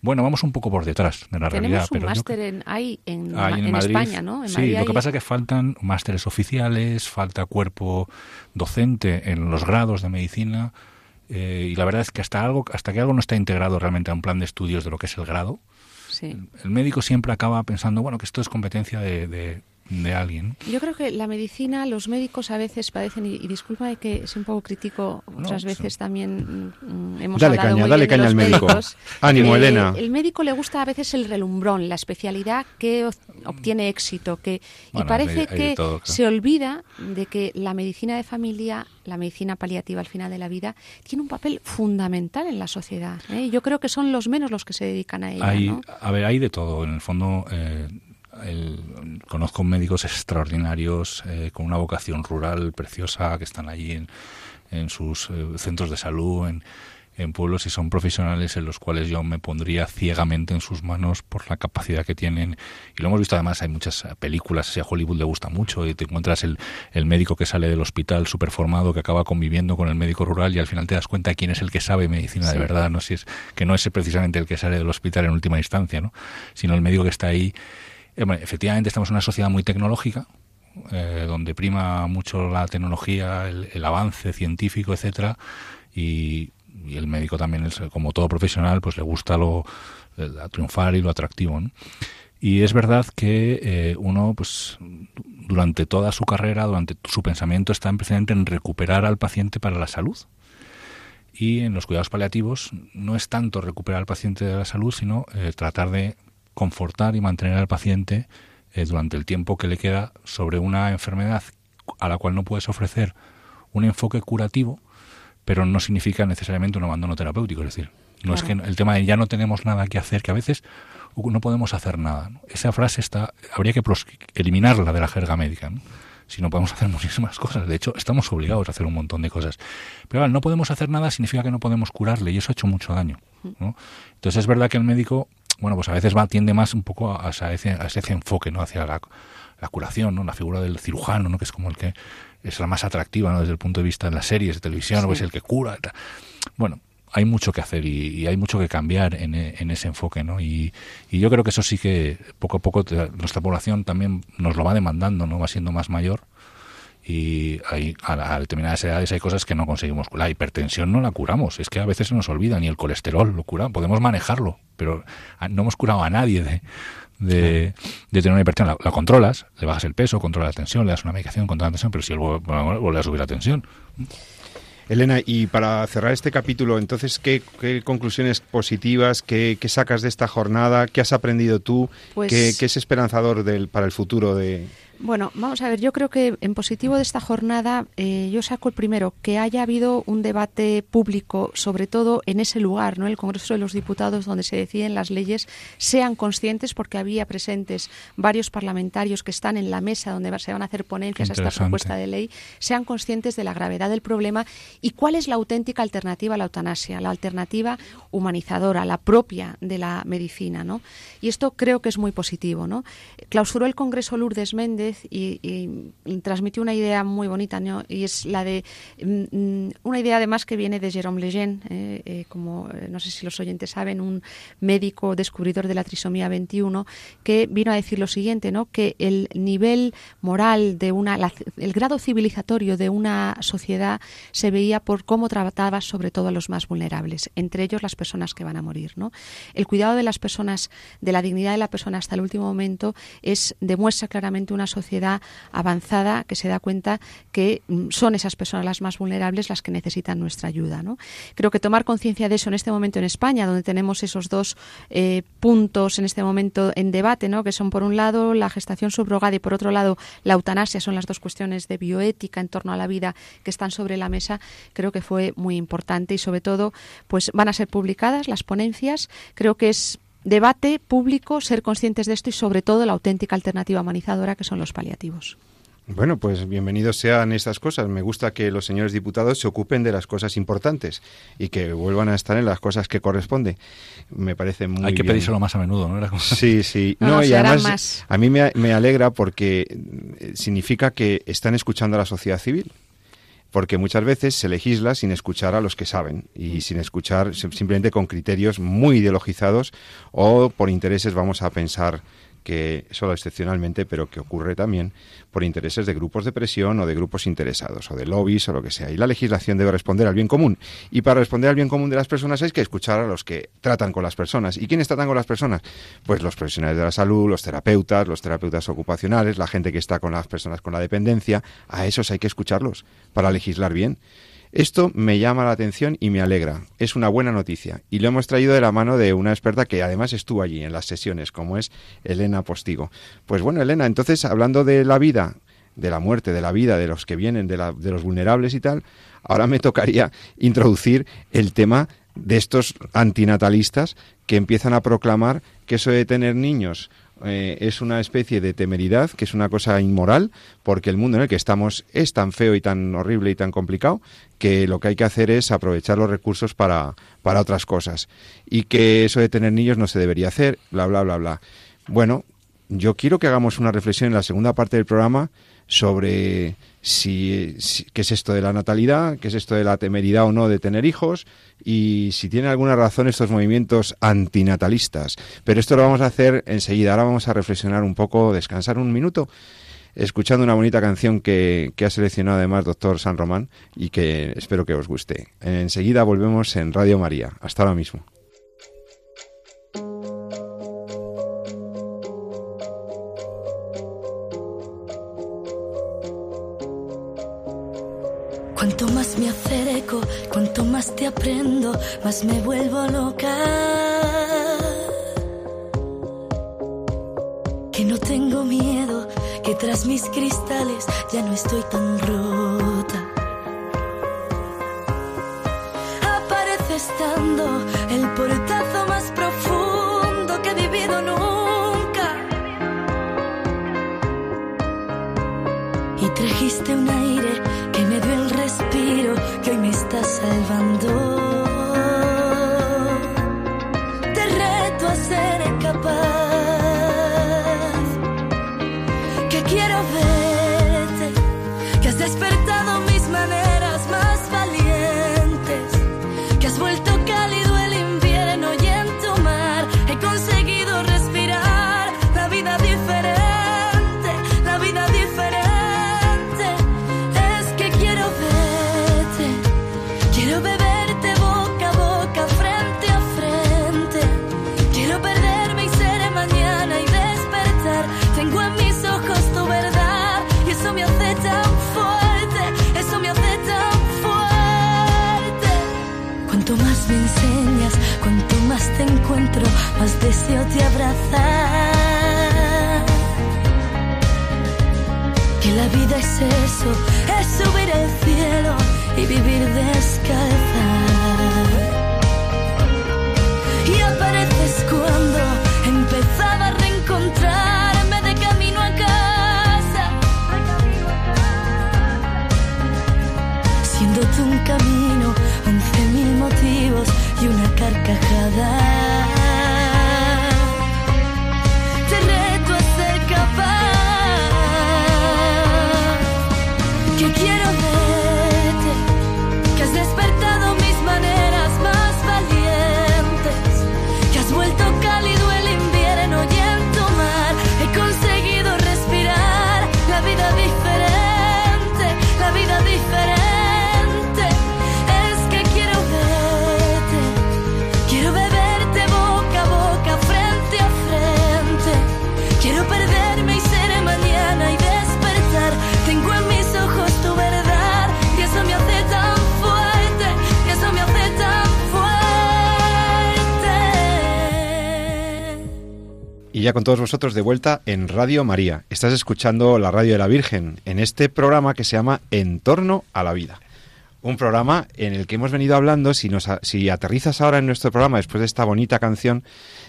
Bueno, vamos un poco por detrás de la realidad. Tenemos un máster en, hay en, España, ¿no? sí, lo que pasa es que faltan másteres oficiales, falta cuerpo docente en los grados de medicina, eh, y la verdad es que hasta, algo, hasta que algo no está integrado realmente a un plan de estudios de lo que es el grado, el, médico siempre acaba pensando, bueno, que esto es competencia de de alguien. Yo creo que la medicina, los médicos a veces padecen, y, disculpa de que sea un poco crítico, otras veces también mm, hemos dale hablado caña, muy dale bien de caña los al médico. médicos. Ánimo, Eh, Elena. El médico le gusta a veces el relumbrón, la especialidad que obtiene éxito, que Bueno, y parece hay- hay de que todo, claro. se olvida de que la medicina de familia, la medicina paliativa al final de la vida, tiene un papel fundamental en la sociedad. ¿eh? Yo creo que son los menos los que se dedican a ella. Hay, ¿no? A ver, hay de todo. En el fondo, eh, el- conozco médicos extraordinarios eh, con una vocación rural preciosa que están allí en, en sus eh, centros de salud, en, en pueblos y son profesionales en los cuales yo me pondría ciegamente en sus manos por la capacidad que tienen. Y lo hemos visto además, hay muchas películas, si a Hollywood le gusta mucho, y te encuentras el, el médico que sale del hospital súper formado, que acaba conviviendo con el médico rural y al final te das cuenta quién es el que sabe medicina de verdad, no si es que no es precisamente el que sale del hospital en última instancia, ¿no? sino el médico que está ahí. Eh, bueno, efectivamente estamos en una sociedad muy tecnológica, eh, donde prima mucho la tecnología, el, avance científico, etcétera, y, el médico también, es, como todo profesional, pues le gusta lo, triunfar y lo atractivo. ¿no? Y es verdad que eh, uno, pues, durante toda su carrera, durante su pensamiento, está precisamente en recuperar al paciente para la salud. Y en los cuidados paliativos no es tanto recuperar al paciente de la salud, sino tratar de confortar y mantener al paciente eh, durante el tiempo que le queda sobre una enfermedad a la cual no puedes ofrecer un enfoque curativo, pero no significa necesariamente un abandono terapéutico. Es decir, no es que el tema de ya no tenemos nada que hacer, que a veces no podemos hacer nada. ¿no? Esa frase está, habría que eliminarla de la jerga médica. ¿no? Si no podemos hacer muchísimas cosas. De hecho, estamos obligados a hacer un montón de cosas. Pero no podemos hacer nada significa que no podemos curarle y eso ha hecho mucho daño. ¿no? Entonces es verdad que el médico, bueno, pues a veces va tiende más un poco a, a ese, a ese enfoque, ¿no? Hacia la, la curación, ¿no? La figura del cirujano, ¿no? Que es como el que es la más atractiva, ¿no? Desde el punto de vista de las series de televisión, Sí. pues el que cura. tal. Bueno, hay mucho que hacer y, y hay mucho que cambiar en, e- en ese enfoque, ¿no? Y, y yo creo que eso sí que poco a poco te- nuestra población también nos lo va demandando, ¿no? Va siendo más mayor y hay, a, a determinadas edades hay cosas que no conseguimos. La hipertensión no la curamos, es que a veces se nos olvida, ni el colesterol lo curamos, podemos manejarlo, pero no hemos curado a nadie de, de, de tener una hipertensión. La, la controlas, le bajas el peso, controlas la tensión, le das una medicación, controlas la tensión, pero si él vuelve, vuelve a subir la tensión. Elena, y para cerrar este capítulo, entonces, ¿qué, qué conclusiones positivas, qué, qué sacas de esta jornada, qué has aprendido tú, Pues- qué, qué es esperanzador del, para el futuro de... Bueno, vamos a ver, yo creo que en positivo de esta jornada eh, yo saco el primero, que haya habido un debate público, sobre todo en ese lugar, ¿no? el Congreso de los Diputados, donde se deciden las leyes, sean conscientes, porque había presentes varios parlamentarios que están en la mesa donde se van a hacer ponencias a esta propuesta de ley, sean conscientes de la gravedad del problema y cuál es la auténtica alternativa a la eutanasia, la alternativa humanizadora, la propia de la medicina. ¿no? Y esto creo que es muy positivo. ¿no? Clausuró el Congreso Lourdes Méndez y, transmitió una idea muy bonita, y es la de mm, mm, una idea además que viene de Jérôme Lejeune, eh, eh, como eh, no sé si los oyentes saben, un médico descubridor de la trisomía 21, que vino a decir lo siguiente, ¿no? que el nivel moral de una, el grado civilizatorio de una sociedad se veía por cómo trataba sobre todo a los más vulnerables, entre ellos las personas que van a morir. ¿no? El cuidado de las personas, de la dignidad de la persona hasta el último momento, es demuestra claramente una sociedad avanzada que se da cuenta que mm, son esas personas las más vulnerables las que necesitan nuestra ayuda. ¿no? Creo que tomar conciencia de eso en este momento en España, donde tenemos esos dos eh, puntos en este momento en debate, ¿no? que son por un lado la gestación subrogada y por otro lado la eutanasia, son las dos cuestiones de bioética en torno a la vida que están sobre la mesa, creo que fue muy importante y sobre todo pues van a ser publicadas las ponencias, creo que es debate público, ser conscientes de esto y sobre todo la auténtica alternativa humanizadora que son los paliativos. Bueno, pues bienvenidos sean estas cosas. Me gusta que los señores diputados se ocupen de las cosas importantes y que vuelvan a estar en las cosas que corresponde. Me parece muy Hay que bien. pedírselo más a menudo, ¿no? Como- Sí, sí. No, No, y además más. a mí me, me alegra porque significa que están escuchando a la sociedad civil. Porque muchas veces se legisla sin escuchar a los que saben y sin escuchar sim- simplemente con criterios muy ideologizados o por intereses vamos a pensar que solo excepcionalmente, pero que ocurre también por intereses de grupos de presión o de grupos interesados o de lobbies o lo que sea. Y la legislación debe responder al bien común. Y para responder al bien común de las personas hay que escuchar a los que tratan con las personas. ¿Y quiénes tratan con las personas? Pues los profesionales de la salud, los terapeutas, los terapeutas ocupacionales, la gente que está con las personas con la dependencia. A esos hay que escucharlos para legislar bien. Esto me llama la atención y me alegra. Es una buena noticia. Y lo hemos traído de la mano de una experta que además estuvo allí en las sesiones, como es Elena Postigo. Pues bueno, Elena, entonces hablando de la vida, de la muerte, de la vida, de los que vienen, de, los vulnerables y tal, ahora me tocaría introducir el tema de estos antinatalistas que empiezan a proclamar que eso de tener niños eh, es una especie de temeridad, que es una cosa inmoral, porque el mundo en el que estamos es tan feo y tan horrible y tan complicado que lo que hay que hacer es aprovechar los recursos para, para otras cosas. Y que eso de tener niños no se debería hacer, bla, bla, bla, bla. Bueno, yo quiero que hagamos una reflexión en la segunda parte del programa sobre si, qué es esto de la natalidad, qué es esto de la temeridad o no de tener hijos y si tiene alguna razón estos movimientos antinatalistas. Pero esto lo vamos a hacer enseguida. Ahora vamos a reflexionar un poco, descansar un minuto, escuchando una bonita canción que, que ha seleccionado además doctor San Román y que espero que os guste. Enseguida volvemos en Radio María. Hasta ahora mismo. Cuanto más me acerco, cuanto más te aprendo, más me vuelvo loca. Que no tengo miedo, que tras mis cristales ya no estoy tan rota. Aparece estando el portazo me es subir al cielo y vivir descalza. Y apareces cuando empezaba a reencontrarme de camino a casa. Siendo tú un camino, once mil motivos y una carcajada. Y ya con todos vosotros de vuelta en Radio María. Estás escuchando la Radio de la Virgen en este programa que se llama En torno a la vida. Un programa en el que hemos venido hablando, si, nos, si aterrizas ahora en nuestro programa después de esta bonita canción,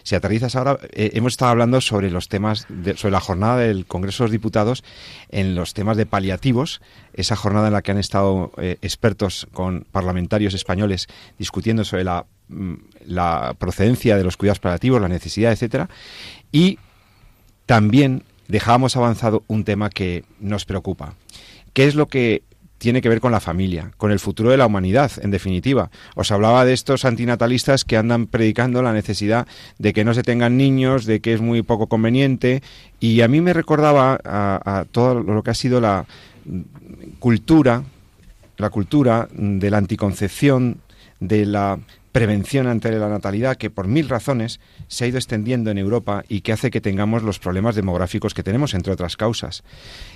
si aterrizas ahora, eh, hemos estado hablando sobre los temas, de- sobre la jornada del Congreso de los Diputados en los temas de paliativos, esa jornada en la que han estado eh, expertos con parlamentarios españoles discutiendo sobre la, mm, la procedencia de los cuidados paliativos, la necesidad, etcétera, y también dejábamos avanzado un tema que nos preocupa. ¿Qué es lo que tiene que ver con la familia, con el futuro de la humanidad, en definitiva. Os hablaba de estos antinatalistas que andan predicando la necesidad de que no se tengan niños, de que es muy poco conveniente, y a mí me recordaba a, todo lo que ha sido la cultura, la cultura de la anticoncepción, de la prevención ante la natalidad que por mil razones se ha ido extendiendo en Europa y que hace que tengamos los problemas demográficos que tenemos, entre otras causas.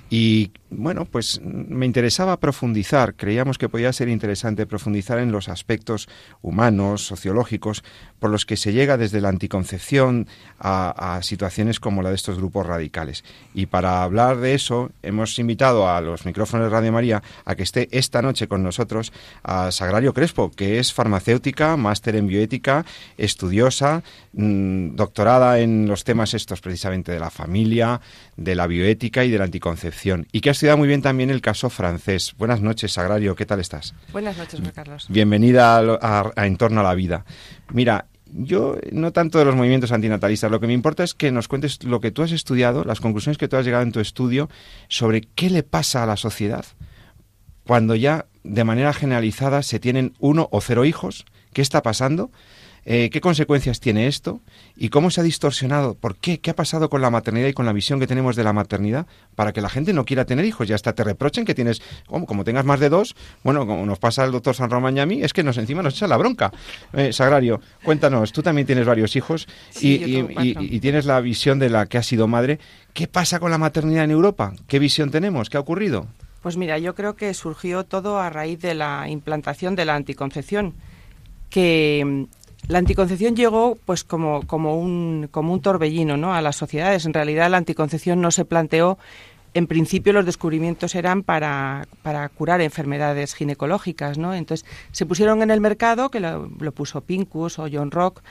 Y bueno, pues me interesaba profundizar, creíamos que podía ser interesante profundizar en los aspectos humanos, sociológicos, por los que se llega desde la anticoncepción a, situaciones como la de estos grupos radicales. Y para hablar de eso, hemos invitado a los micrófonos de Radio María a que esté esta noche con nosotros a Sagrario Crespo, que es farmacéutica, máster en bioética, estudiosa, mm, doctorada en los temas estos precisamente de la familia, de la bioética y de la anticoncepción. Y que ha estudiado muy bien también el caso francés. Buenas noches, Sagrario, ¿qué tal estás? Buenas noches, Juan Carlos. Bienvenida a, a En torno a la vida. Mira, yo no tanto de los movimientos antinatalistas, lo que me importa es que nos cuentes lo que tú has estudiado, las conclusiones que tú has llegado en tu estudio sobre qué le pasa a la sociedad cuando ya de manera generalizada se tienen uno o cero hijos, qué está pasando eh, ¿Qué consecuencias tiene esto? ¿Y cómo se ha distorsionado? ¿Por qué? ¿Qué ha pasado con la maternidad y con la visión que tenemos de la maternidad para que la gente no quiera tener hijos y hasta te reprochen que tienes, como, como tengas más de dos, bueno, como nos pasa al doctor San Román y a mí, es que nos encima nos echa la bronca. Eh, Sagrario, cuéntanos, tú también tienes varios hijos y, y tienes la visión de la que has sido madre. ¿Qué pasa con la maternidad en Europa? ¿Qué visión tenemos? ¿Qué ha ocurrido? Pues mira, yo creo que surgió todo a raíz de la implantación de la anticoncepción, que la anticoncepción llegó pues como, como, un, como un torbellino ¿no? a las sociedades. En realidad la anticoncepción no se planteó, en principio los descubrimientos eran para, para curar enfermedades ginecológicas. ¿no? Entonces se pusieron en el mercado, que lo, puso Pincus o John Rock,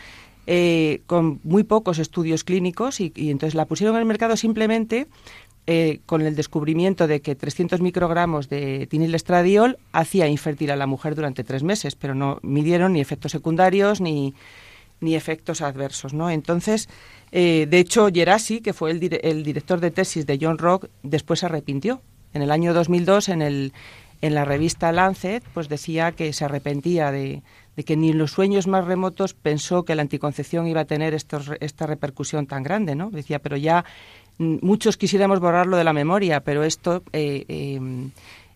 eh, con muy pocos estudios clínicos y, y, entonces la pusieron en el mercado simplemente eh, con el descubrimiento de que 300 microgramos de estradiol hacía infértil a la mujer durante tres meses, pero no midieron ni efectos secundarios ni, ni efectos adversos. ¿no? Entonces, eh, de hecho, Gerasi, que fue el, el, director de tesis de John Rock, después se arrepintió. En el año 2002, en, el, en la revista Lancet, pues decía que se arrepentía de, de que ni en los sueños más remotos pensó que la anticoncepción iba a tener estos, esta repercusión tan grande, ¿no? Decía, pero ya muchos quisiéramos borrarlo de la memoria, pero esto eh, eh,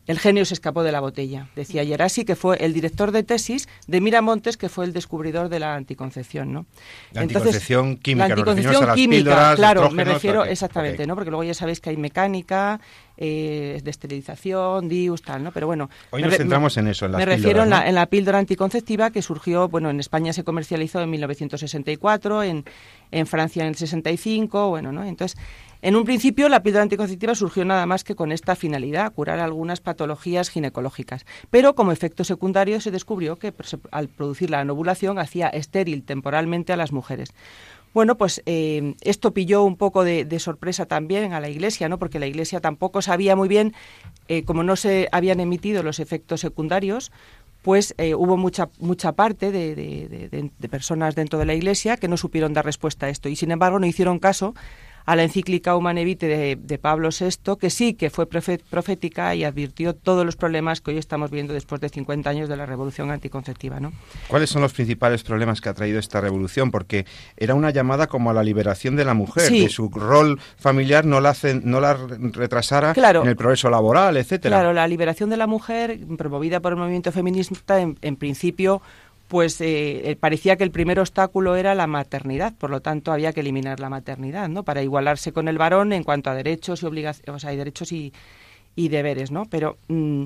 el genio se escapó de la botella. Decía Gerasi, que fue el director de tesis de Miramontes, que fue el descubridor de la anticoncepción, ¿no? La anticoncepción química, la anticoncepción química, claro, me refiero exactamente, ¿no? Porque luego ya sabéis que hay mecánica, eh, de esterilización, DIUS, tal, ¿no? Pero bueno... Hoy nos centramos en eso, en Me refiero en, la, en la píldora anticonceptiva que surgió, bueno, en España se comercializó en 1964, en, en Francia en el 65, bueno, ¿no? Entonces en un principio, la píldora anticonceptiva surgió nada más que con esta finalidad, curar algunas patologías ginecológicas. Pero como efecto secundario se descubrió que al producir la ovulación hacía estéril temporalmente a las mujeres. Bueno, pues eh, esto pilló un poco de, sorpresa también a la Iglesia, ¿no? Porque la Iglesia tampoco sabía muy bien, eh, como no se habían emitido los efectos secundarios, pues eh, hubo mucha mucha parte de, de, personas dentro de la Iglesia que no supieron dar respuesta a esto y sin embargo no hicieron caso a la encíclica Humanevite Vitae de, Pablo VI, que sí que fue profética y advirtió todos los problemas que hoy estamos viendo después de 50 años de la revolución anticonceptiva. ¿no? ¿Cuáles son los principales problemas que ha traído esta revolución? Porque era una llamada como a la liberación de la mujer, de su rol familiar no la, no la retrasara en el progreso laboral, etcétera. Claro, la liberación de la mujer, promovida por el movimiento feminista, en principio pues eh, eh, parecía que el primer obstáculo era la maternidad, por lo tanto había que eliminar la maternidad, ¿no? Para igualarse con el varón en cuanto a derechos y obligaciones, o sea, hay derechos y, deberes, ¿no? Pero mm,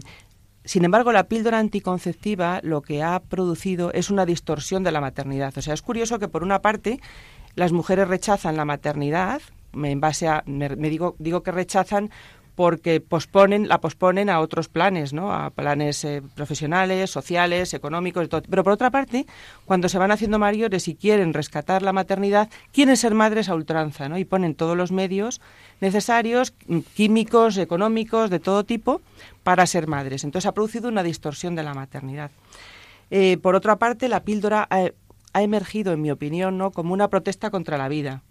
sin embargo, la píldora anticonceptiva lo que ha producido es una distorsión de la maternidad. O sea, es curioso que por una parte las mujeres rechazan la maternidad, en base a, me, digo, digo que rechazan porque posponen, la posponen a otros planes, ¿no? A planes eh, profesionales, sociales, económicos, todo. Pero por otra parte, cuando se van haciendo mayores y quieren rescatar la maternidad, quieren ser madres a ultranza, ¿no? Y ponen todos los medios necesarios, mm, químicos, económicos, de todo tipo, para ser madres. Entonces ha producido una distorsión de la maternidad. Eh, por otra parte, la píldora ha, ha emergido, en mi opinión, ¿no? como una protesta contra la vida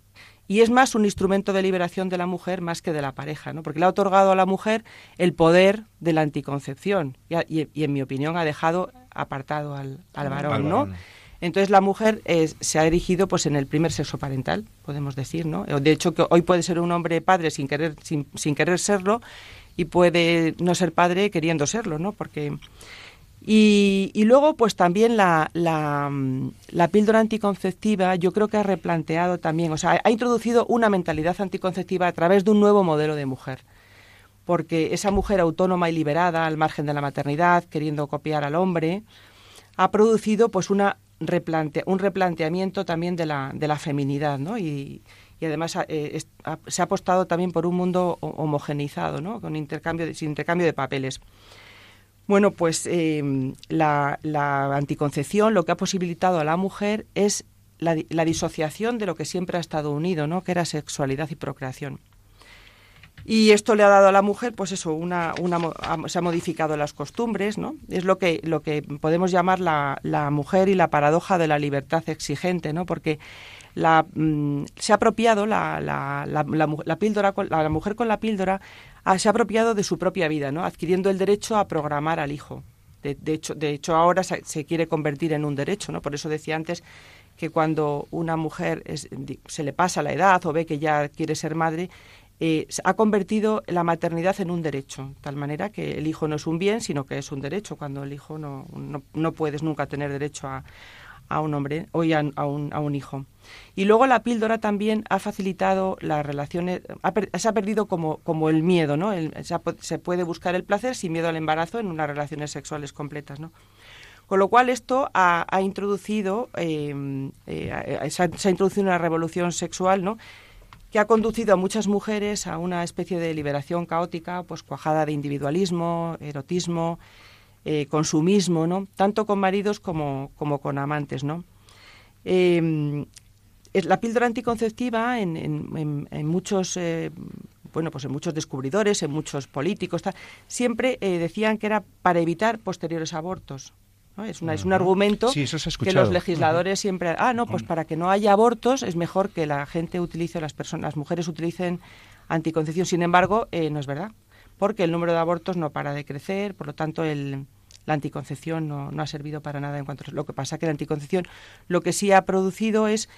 y es más un instrumento de liberación de la mujer más que de la pareja, ¿no? porque le ha otorgado a la mujer el poder de la anticoncepción y, en mi opinión ha dejado apartado al, varón, ¿no? Entonces la mujer se ha erigido pues en el primer sexo parental, podemos decir, ¿no? De hecho que hoy puede ser un hombre padre sin querer sin, sin querer serlo y puede no ser padre queriendo serlo, ¿no? Porque y, luego, pues también la, la, la, píldora anticonceptiva, yo creo que ha replanteado también, o sea, ha introducido una mentalidad anticonceptiva a través de un nuevo modelo de mujer. Porque esa mujer autónoma y liberada, al margen de la maternidad, queriendo copiar al hombre, ha producido pues una un replanteamiento también de la, de la feminidad, ¿no? Y, además eh, se ha apostado también por un mundo homogeneizado, ¿no? Con intercambio de, sin intercambio de papeles. Bueno, pues em, la, anticoncepción lo que ha posibilitado a la mujer es la, la, disociación de lo que siempre ha estado unido, ¿no? Que era sexualidad y procreación. Y esto le ha dado a la mujer, pues eso, una, una, se ha modificado las costumbres, ¿no? Es lo que, lo que podemos llamar la, la mujer y la paradoja de la libertad exigente, ¿no? Porque la, mm, se ha apropiado la, la, la, píldora, la mujer con la píldora se ha apropiado de su propia vida, ¿no? Adquiriendo el derecho a programar al hijo. De, de hecho, de hecho, ahora se, se, quiere convertir en un derecho, ¿no? Por eso decía antes que cuando una mujer se le pasa la edad o ve que ya quiere ser madre, eh, ha convertido la maternidad en un derecho, tal manera que el hijo no es un bien, sino que es un derecho, cuando el hijo no, no, puedes nunca tener derecho a, a un hombre o a, a, un, a un hijo. Y luego la píldora también ha facilitado las relaciones, se ha perdido como, como el miedo, ¿no? se, puede buscar el placer sin miedo al embarazo en unas relaciones sexuales completas, ¿no? Con lo cual esto ha, ha introducido, eh, eh, se, ha, se, ha, introducido una revolución sexual, ¿no? Que ha conducido a muchas mujeres a una especie de liberación caótica, pues cuajada de individualismo, erotismo, eh, consumismo, ¿no? Tanto con maridos como, como con amantes, ¿no? Em, la píldora anticonceptiva en, en, muchos eh, bueno pues en muchos descubridores en muchos políticos siempre eh, decían que era para evitar posteriores abortos es, una, es un argumento que los legisladores siempre... Ah, no, pues para que no haya abortos es mejor que la gente utilice, las personas, las mujeres utilicen anticoncepción. Sin embargo, eh, no es verdad, porque el número de abortos no para de crecer, por lo tanto el, la anticoncepción no, no ha servido para nada en cuanto a lo que pasa que la anticoncepción lo que sí ha producido es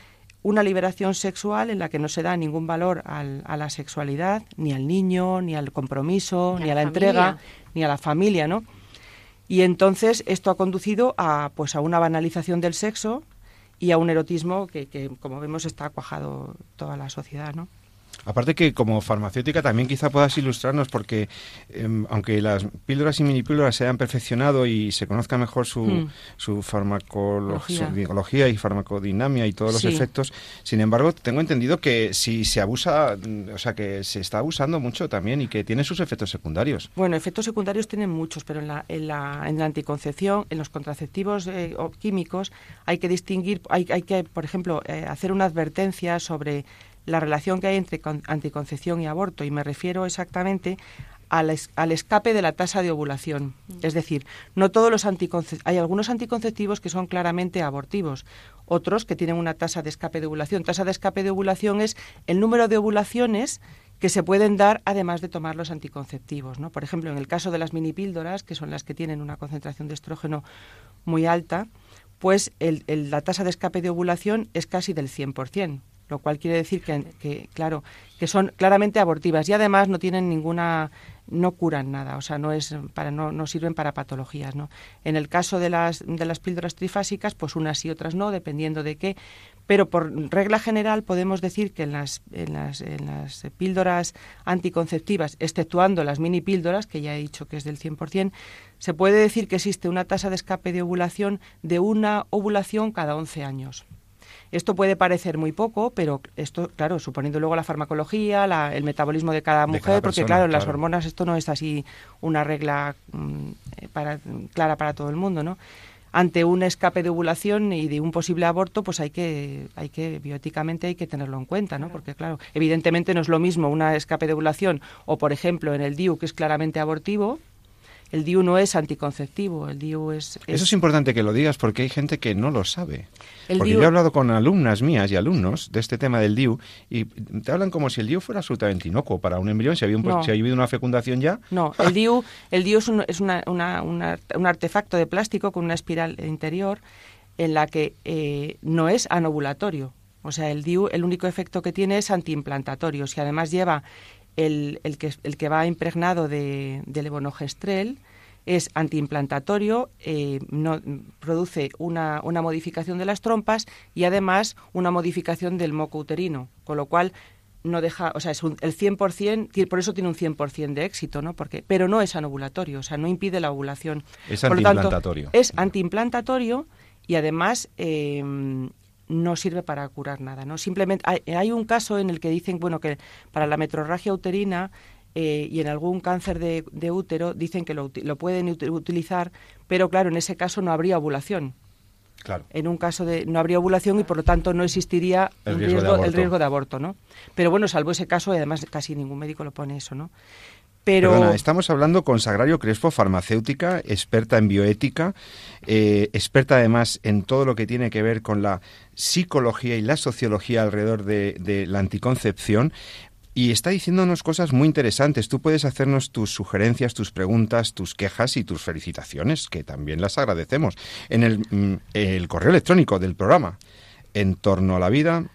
una liberación sexual en la que no se da ningún valor al, a la sexualidad, ni al niño, ni al compromiso, ni, a la, entrega, ni a la familia, ¿no? Y entonces esto ha conducido a, pues, a una banalización del sexo y a un erotismo que, que como vemos, está cuajado toda la sociedad, ¿no? Aparte que como farmacéutica también quizá puedas ilustrarnos porque em, aunque las píldoras y minipíldoras se hayan perfeccionado y se conozca mejor su, mm. su farmacología y farmacodinamia y todos los efectos, sin embargo tengo entendido que si se abusa, o sea que se está abusando mucho también y que tiene sus efectos secundarios. Bueno, efectos secundarios tienen muchos, pero en la, en la, en la anticoncepción, en los contraceptivos eh, químicos hay que distinguir, hay, hay que, por ejemplo, eh, hacer una advertencia sobre la relación que hay entre anticoncepción y aborto y me refiero exactamente al, al escape de la tasa de ovulación. Mm. Es decir, no todos los anticonceptivos, hay algunos anticonceptivos que son claramente abortivos, otros que tienen una tasa de escape de ovulación. Tasa de escape de ovulación es el número de ovulaciones que se pueden dar además de tomar los anticonceptivos. ¿no? Por ejemplo, en el caso de las minipíldoras, que son las que tienen una concentración de estrógeno muy alta, pues el, la tasa de escape de ovulación es casi del 100% lo cual quiere decir que, claro, que son claramente abortivas y además no tienen ninguna no curan nada, o sea, no es para no, no sirven para patologías, ¿no? En el caso de las de las píldoras trifásicas, pues unas y otras no, dependiendo de qué, pero por regla general podemos decir que en las en las, en las píldoras anticonceptivas, exceptuando las mini píldoras, que ya he dicho que es del 100%, se puede decir que existe una tasa de escape de ovulación de una ovulación cada 11 años. Esto puede parecer muy poco, pero esto, claro, suponiendo luego la farmacología, el metabolismo de cada mujer, porque claro, las hormonas esto no es así una regla mm, para, clara para todo el mundo, ¿no? ante un escape de ovulación y de un posible aborto, pues hay que, hay que bioéticamente hay que tenerlo en cuenta, ¿no? Porque claro, evidentemente no es lo mismo un escape de ovulación o, por ejemplo, en el DIU que es claramente abortivo, el DIU no es anticonceptivo, el DIU es, Eso es importante que lo digas porque hay gente que no lo sabe. El porque DIU yo he hablado con alumnas mías y alumnos de este tema del DIU y te hablan como si el DIU fuera absolutamente inocuo para un embrión, si había, un- No. si había habido una fecundación ya. No, el DIU, el DIU es, un, es una- una- una- un artefacto de plástico con una espiral interior en la que eh, no es anovulatorio. O sea, el DIU, el único efecto que tiene es antiimplantatorio. Si además lleva el, el que, el que va impregnado de, de levonorgestrel, es antiimplantatorio, eh, no, produce una, una modificación de las trompas y además una modificación del moco uterino, con lo cual no deja, o sea, es un, el 100%, ti- por eso tiene un 100% de éxito, ¿no? Porque, pero no es anovulatorio, o sea, no impide la ovulación. Es Por lo tanto, antiimplantatorio. es antiimplantatorio y además eh, no sirve para curar nada, ¿no? Simplemente hay, hay un caso en el que dicen, bueno, que para la metrorragia uterina eh, y en algún cáncer de, de útero dicen que lo, lo pueden uti- utilizar, pero claro, en ese caso no habría ovulación. Claro. En un caso de no habría ovulación y por lo tanto no existiría El riesgo de el aborto. riesgo de aborto, ¿no? Pero bueno, salvo ese caso y además casi ningún médico lo pone eso, ¿no? Pero estamos hablando con Sagrario Crespo, farmacéutica, experta en bioética, eh, experta además en todo lo que tiene que ver con la psicología y la sociología alrededor de, la anticoncepción. Y está diciéndonos cosas muy interesantes. Tú puedes hacernos tus sugerencias, tus preguntas, tus quejas y tus felicitaciones, que también las agradecemos, en el, mm, el correo electrónico del programa, en torno a la vida,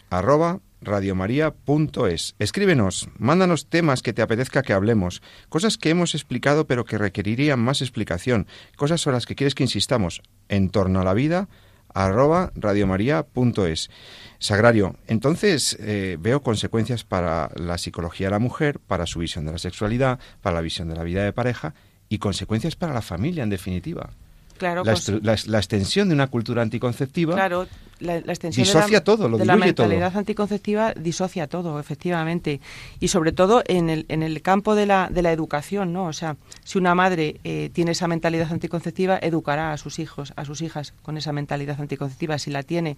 radiomaria.es. Escríbenos, mándanos temas que te apetezca que hablemos, cosas que hemos explicado pero que requerirían más explicación, cosas sobre las que quieres que insistamos, en torno a la vida, arroba radiomaria.es. Sagrario, entonces eh, veo consecuencias para la psicología de la mujer, para su visión de la sexualidad, para la visión de la vida de pareja y consecuencias para la familia, en definitiva. Claro, La, extensión de una cultura anticonceptiva Claro, la, la extensión de Disocia la, todo, lo de la diluye todo. mentalidad anticonceptiva disocia todo, efectivamente. Y sobre todo en el, en el campo de la, de la educación, ¿no? O sea, si una madre eh, tiene esa mentalidad anticonceptiva, educará a sus hijos, a sus hijas con esa mentalidad anticonceptiva. Si la tiene,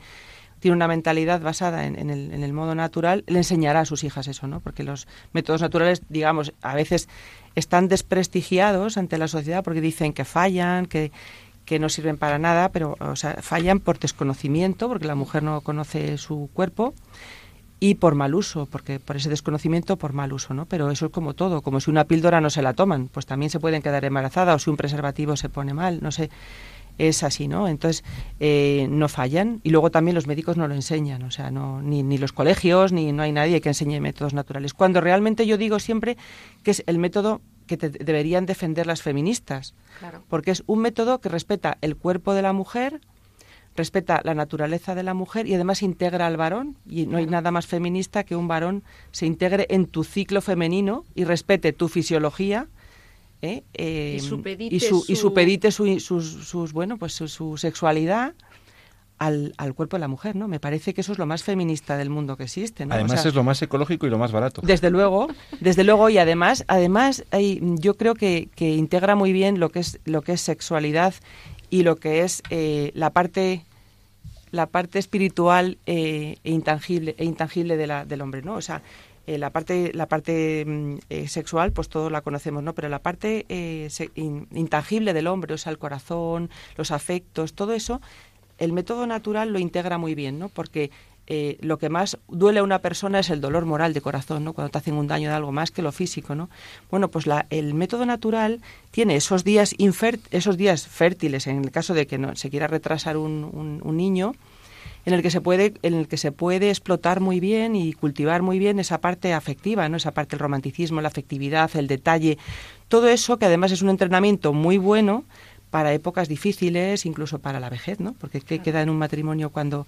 tiene una mentalidad basada en, en el, en el modo natural, le enseñará a sus hijas eso, ¿no? Porque los métodos naturales, digamos, a veces están desprestigiados ante la sociedad porque dicen que fallan, que que no sirven para nada, pero o sea, fallan por desconocimiento, porque la mujer no conoce su cuerpo, y por mal uso, porque por ese desconocimiento, por mal uso, ¿no? Pero eso es como todo, como si una píldora no se la toman, pues también se pueden quedar embarazadas, o si un preservativo se pone mal, no sé, es así, ¿no? Entonces, eh, no fallan, y luego también los médicos no lo enseñan, o sea, no, ni, ni los colegios, ni no hay nadie que enseñe métodos naturales. Cuando realmente yo digo siempre que es el método que te- deberían defender las feministas, Claro. porque es un método que respeta el cuerpo de la mujer, respeta la naturaleza de la mujer y además integra al varón. Y no hay nada más feminista que un varón se integre en tu ciclo femenino y respete tu fisiología. ¿eh? Eh, Y supedite y su- y su- supedite su- sus, sus, bueno, pues su sexualidad al, al cuerpo de la mujer, ¿no? Me parece que eso es lo más feminista del mundo que existe, ¿no? O Además sea, es lo más ecológico y lo más barato. desde luego, desde luego y además, además hay, yo creo que, que integra muy bien lo que es lo que es sexualidad y lo que es eh, la parte la parte espiritual eh, e intangible e intangible de la, del hombre, ¿no? O sea, eh, la parte la parte mm, eh, sexual, pues todos la conocemos, ¿no? Pero la parte eh, se- in- intangible del hombre, o sea, el corazón, los afectos, todo eso, el método natural lo integra muy bien, ¿no? Porque eh, lo que más duele a una persona es el dolor moral de corazón, ¿no? Cuando te hacen un daño de algo más que lo físico, ¿no? Bueno, pues la, el método natural tiene esos días esos días fértiles, en el caso de que no se quiera retrasar un, un- un niño, en el que se puede en el que se puede explotar muy bien y cultivar muy bien esa parte afectiva, ¿no? Esa parte del romanticismo, la afectividad, el detalle, todo eso que además es un entrenamiento muy bueno para épocas difíciles, incluso para la vejez, ¿no? Porque ¿qué queda en un matrimonio cuando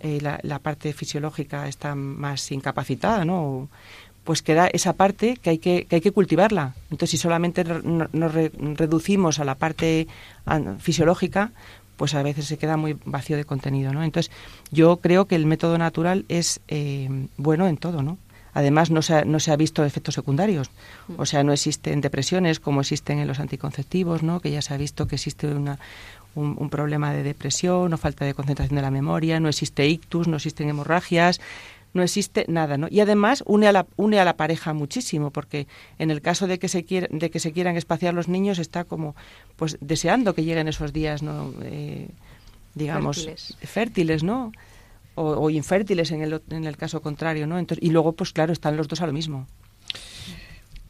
eh, la, la parte fisiológica está más incapacitada, ¿no? Pues queda esa parte que hay que, que hay que cultivarla. Entonces, si solamente no- nos re- reducimos a la parte fisiológica, pues a veces se queda muy vacío de contenido, ¿no? Entonces, yo creo que el método natural es eh, bueno en todo, ¿no? Además, no se, ha, no se ha visto efectos secundarios. O sea, no existen depresiones como existen en los anticonceptivos, ¿no? Que ya se ha visto que existe una, un, un problema de depresión o falta de concentración de la memoria, no existe ictus, no existen hemorragias, no existe nada, ¿no? Y además une a la, une a la pareja muchísimo, porque en el caso de que se quiera, de que se quieran espaciar los niños está como pues deseando que lleguen esos días, ¿no? Eh, digamos Fértiles. fértiles, ¿no? O, o infértiles en el, en el caso contrario, ¿no? Entonces, y luego, pues claro, están los dos a lo mismo.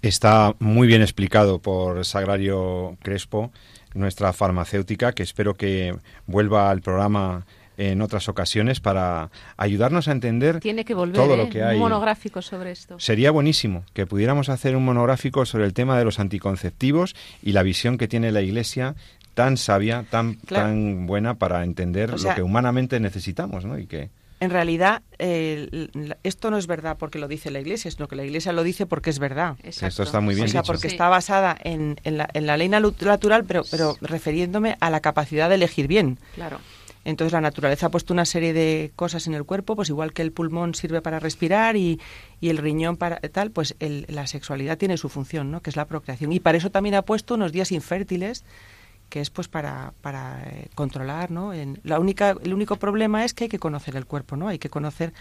Está muy bien explicado por Sagrario Crespo, nuestra farmacéutica, que espero que vuelva al programa en otras ocasiones para ayudarnos a entender Tiene que volver todo ¿eh? lo que hay. un monográfico sobre esto. Sería buenísimo que pudiéramos hacer un monográfico sobre el tema de los anticonceptivos y la visión que tiene la Iglesia tan sabia, tan, Claro. tan buena para entender O sea- lo que humanamente necesitamos, ¿no? Y que En realidad, eh, esto no es verdad porque lo dice la Iglesia, sino que la Iglesia lo dice porque es verdad. Exacto. Esto está muy bien o sea, dicho. porque Sí. está basada en, en la, en la ley natural, pero, pero refiriéndome a la capacidad de elegir bien. Claro. Entonces la naturaleza ha puesto una serie de cosas en el cuerpo, pues igual que el pulmón sirve para respirar y, y el riñón para tal, pues el- la sexualidad tiene su función, ¿no? Que es la procreación. Y para eso también ha puesto unos días infértiles, que es pues para, para eh, controlar, ¿no? En, la única, el único problema es que hay que conocer el cuerpo, ¿no? Hay que conocer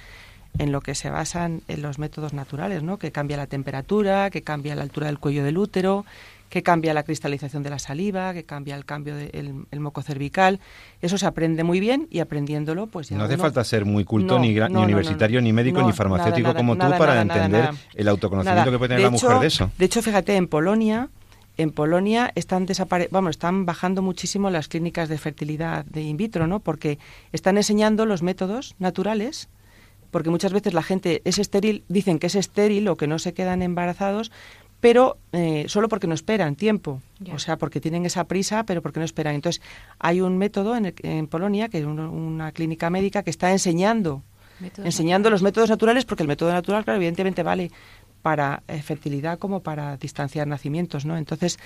en lo que se basan en los métodos naturales, ¿no? Que cambia la temperatura, que cambia la altura del cuello del útero, que cambia la cristalización de la saliva, que cambia el cambio del el moco cervical. Eso se aprende muy bien y aprendiéndolo, pues ya no hace uno- falta ser muy culto, No, ni, no, ni universitario, ni médico, ni farmacéutico nada, como nada, tú para nada, entender el autoconocimiento que puede tener De la mujer de eso. De hecho, fíjate, en Polonia, en Polonia están desapare vamos, están bajando muchísimo las clínicas de fertilidad de in vitro, ¿no? Porque están enseñando los métodos naturales, porque muchas veces la gente es estéril, dicen que es estéril o que no se quedan embarazados, pero eh, solo porque no esperan tiempo, o sea, porque tienen esa prisa, pero porque no esperan. Entonces, hay un método en, el- en Polonia, que es una clínica médica, que está enseñando enseñando los métodos naturales, porque el método natural, claro, evidentemente vale para eh, fertilidad como para distanciar nacimientos, ¿no? Entonces,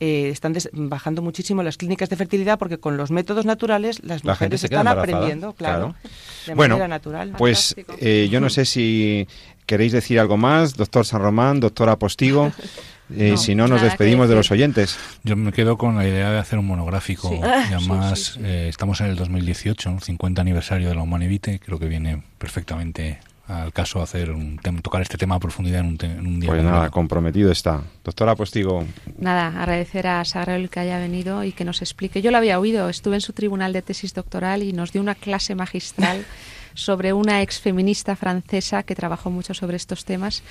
eh, están des- bajando muchísimo las clínicas de fertilidad porque con los métodos naturales las La gente mujeres están aprendiendo, claro, de Bueno, manera natural. Pues eh, yo no sé si queréis decir algo más, doctor San Román, doctora Postigo. Eh, No, si no, nos despedimos de los oyentes. Yo me quedo con la idea de hacer un monográfico. Sí. Y Ah, además, sí, sí, sí. eh, estamos en el 2018, ¿no? 50 aniversario de la Humanevite. Creo que viene perfectamente al caso hacer un tocar este tema a profundidad en un, en un día. Pues nada, comprometido está. Doctora Postigo, Nada, agradecer a Sagrario que haya venido y que nos explique. Yo lo había oído, estuve en su tribunal de tesis doctoral y nos dio una clase magistral sobre una exfeminista francesa que trabajó mucho sobre estos temas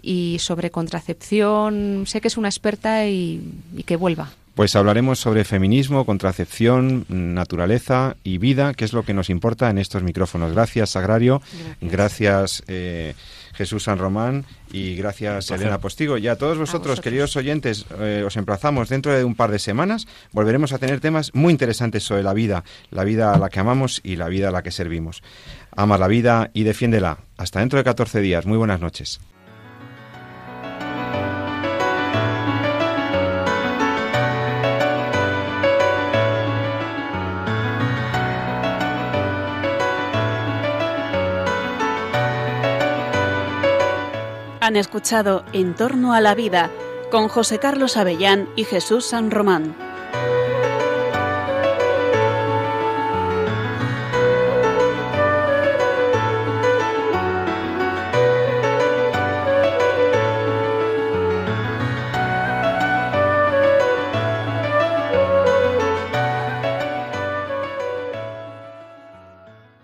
y sobre contracepción. Sé que es una experta y, y que vuelva. Pues hablaremos sobre feminismo, contracepción, naturaleza y vida, que es lo que nos importa en estos micrófonos. Gracias, Sagrario. Gracias, eh, Jesús San Román. Y gracias. Elena Postigo. Y a todos vosotros, vosotros. queridos oyentes, eh, os emplazamos dentro de un par de semanas. Volveremos a tener temas muy interesantes sobre la vida, la vida a la que amamos y la vida a la que servimos. Ama la vida y defiéndela. Hasta dentro de 14 días. Muy buenas noches. Han escuchado En torno a la vida con José Carlos Avellán y Jesús San Román.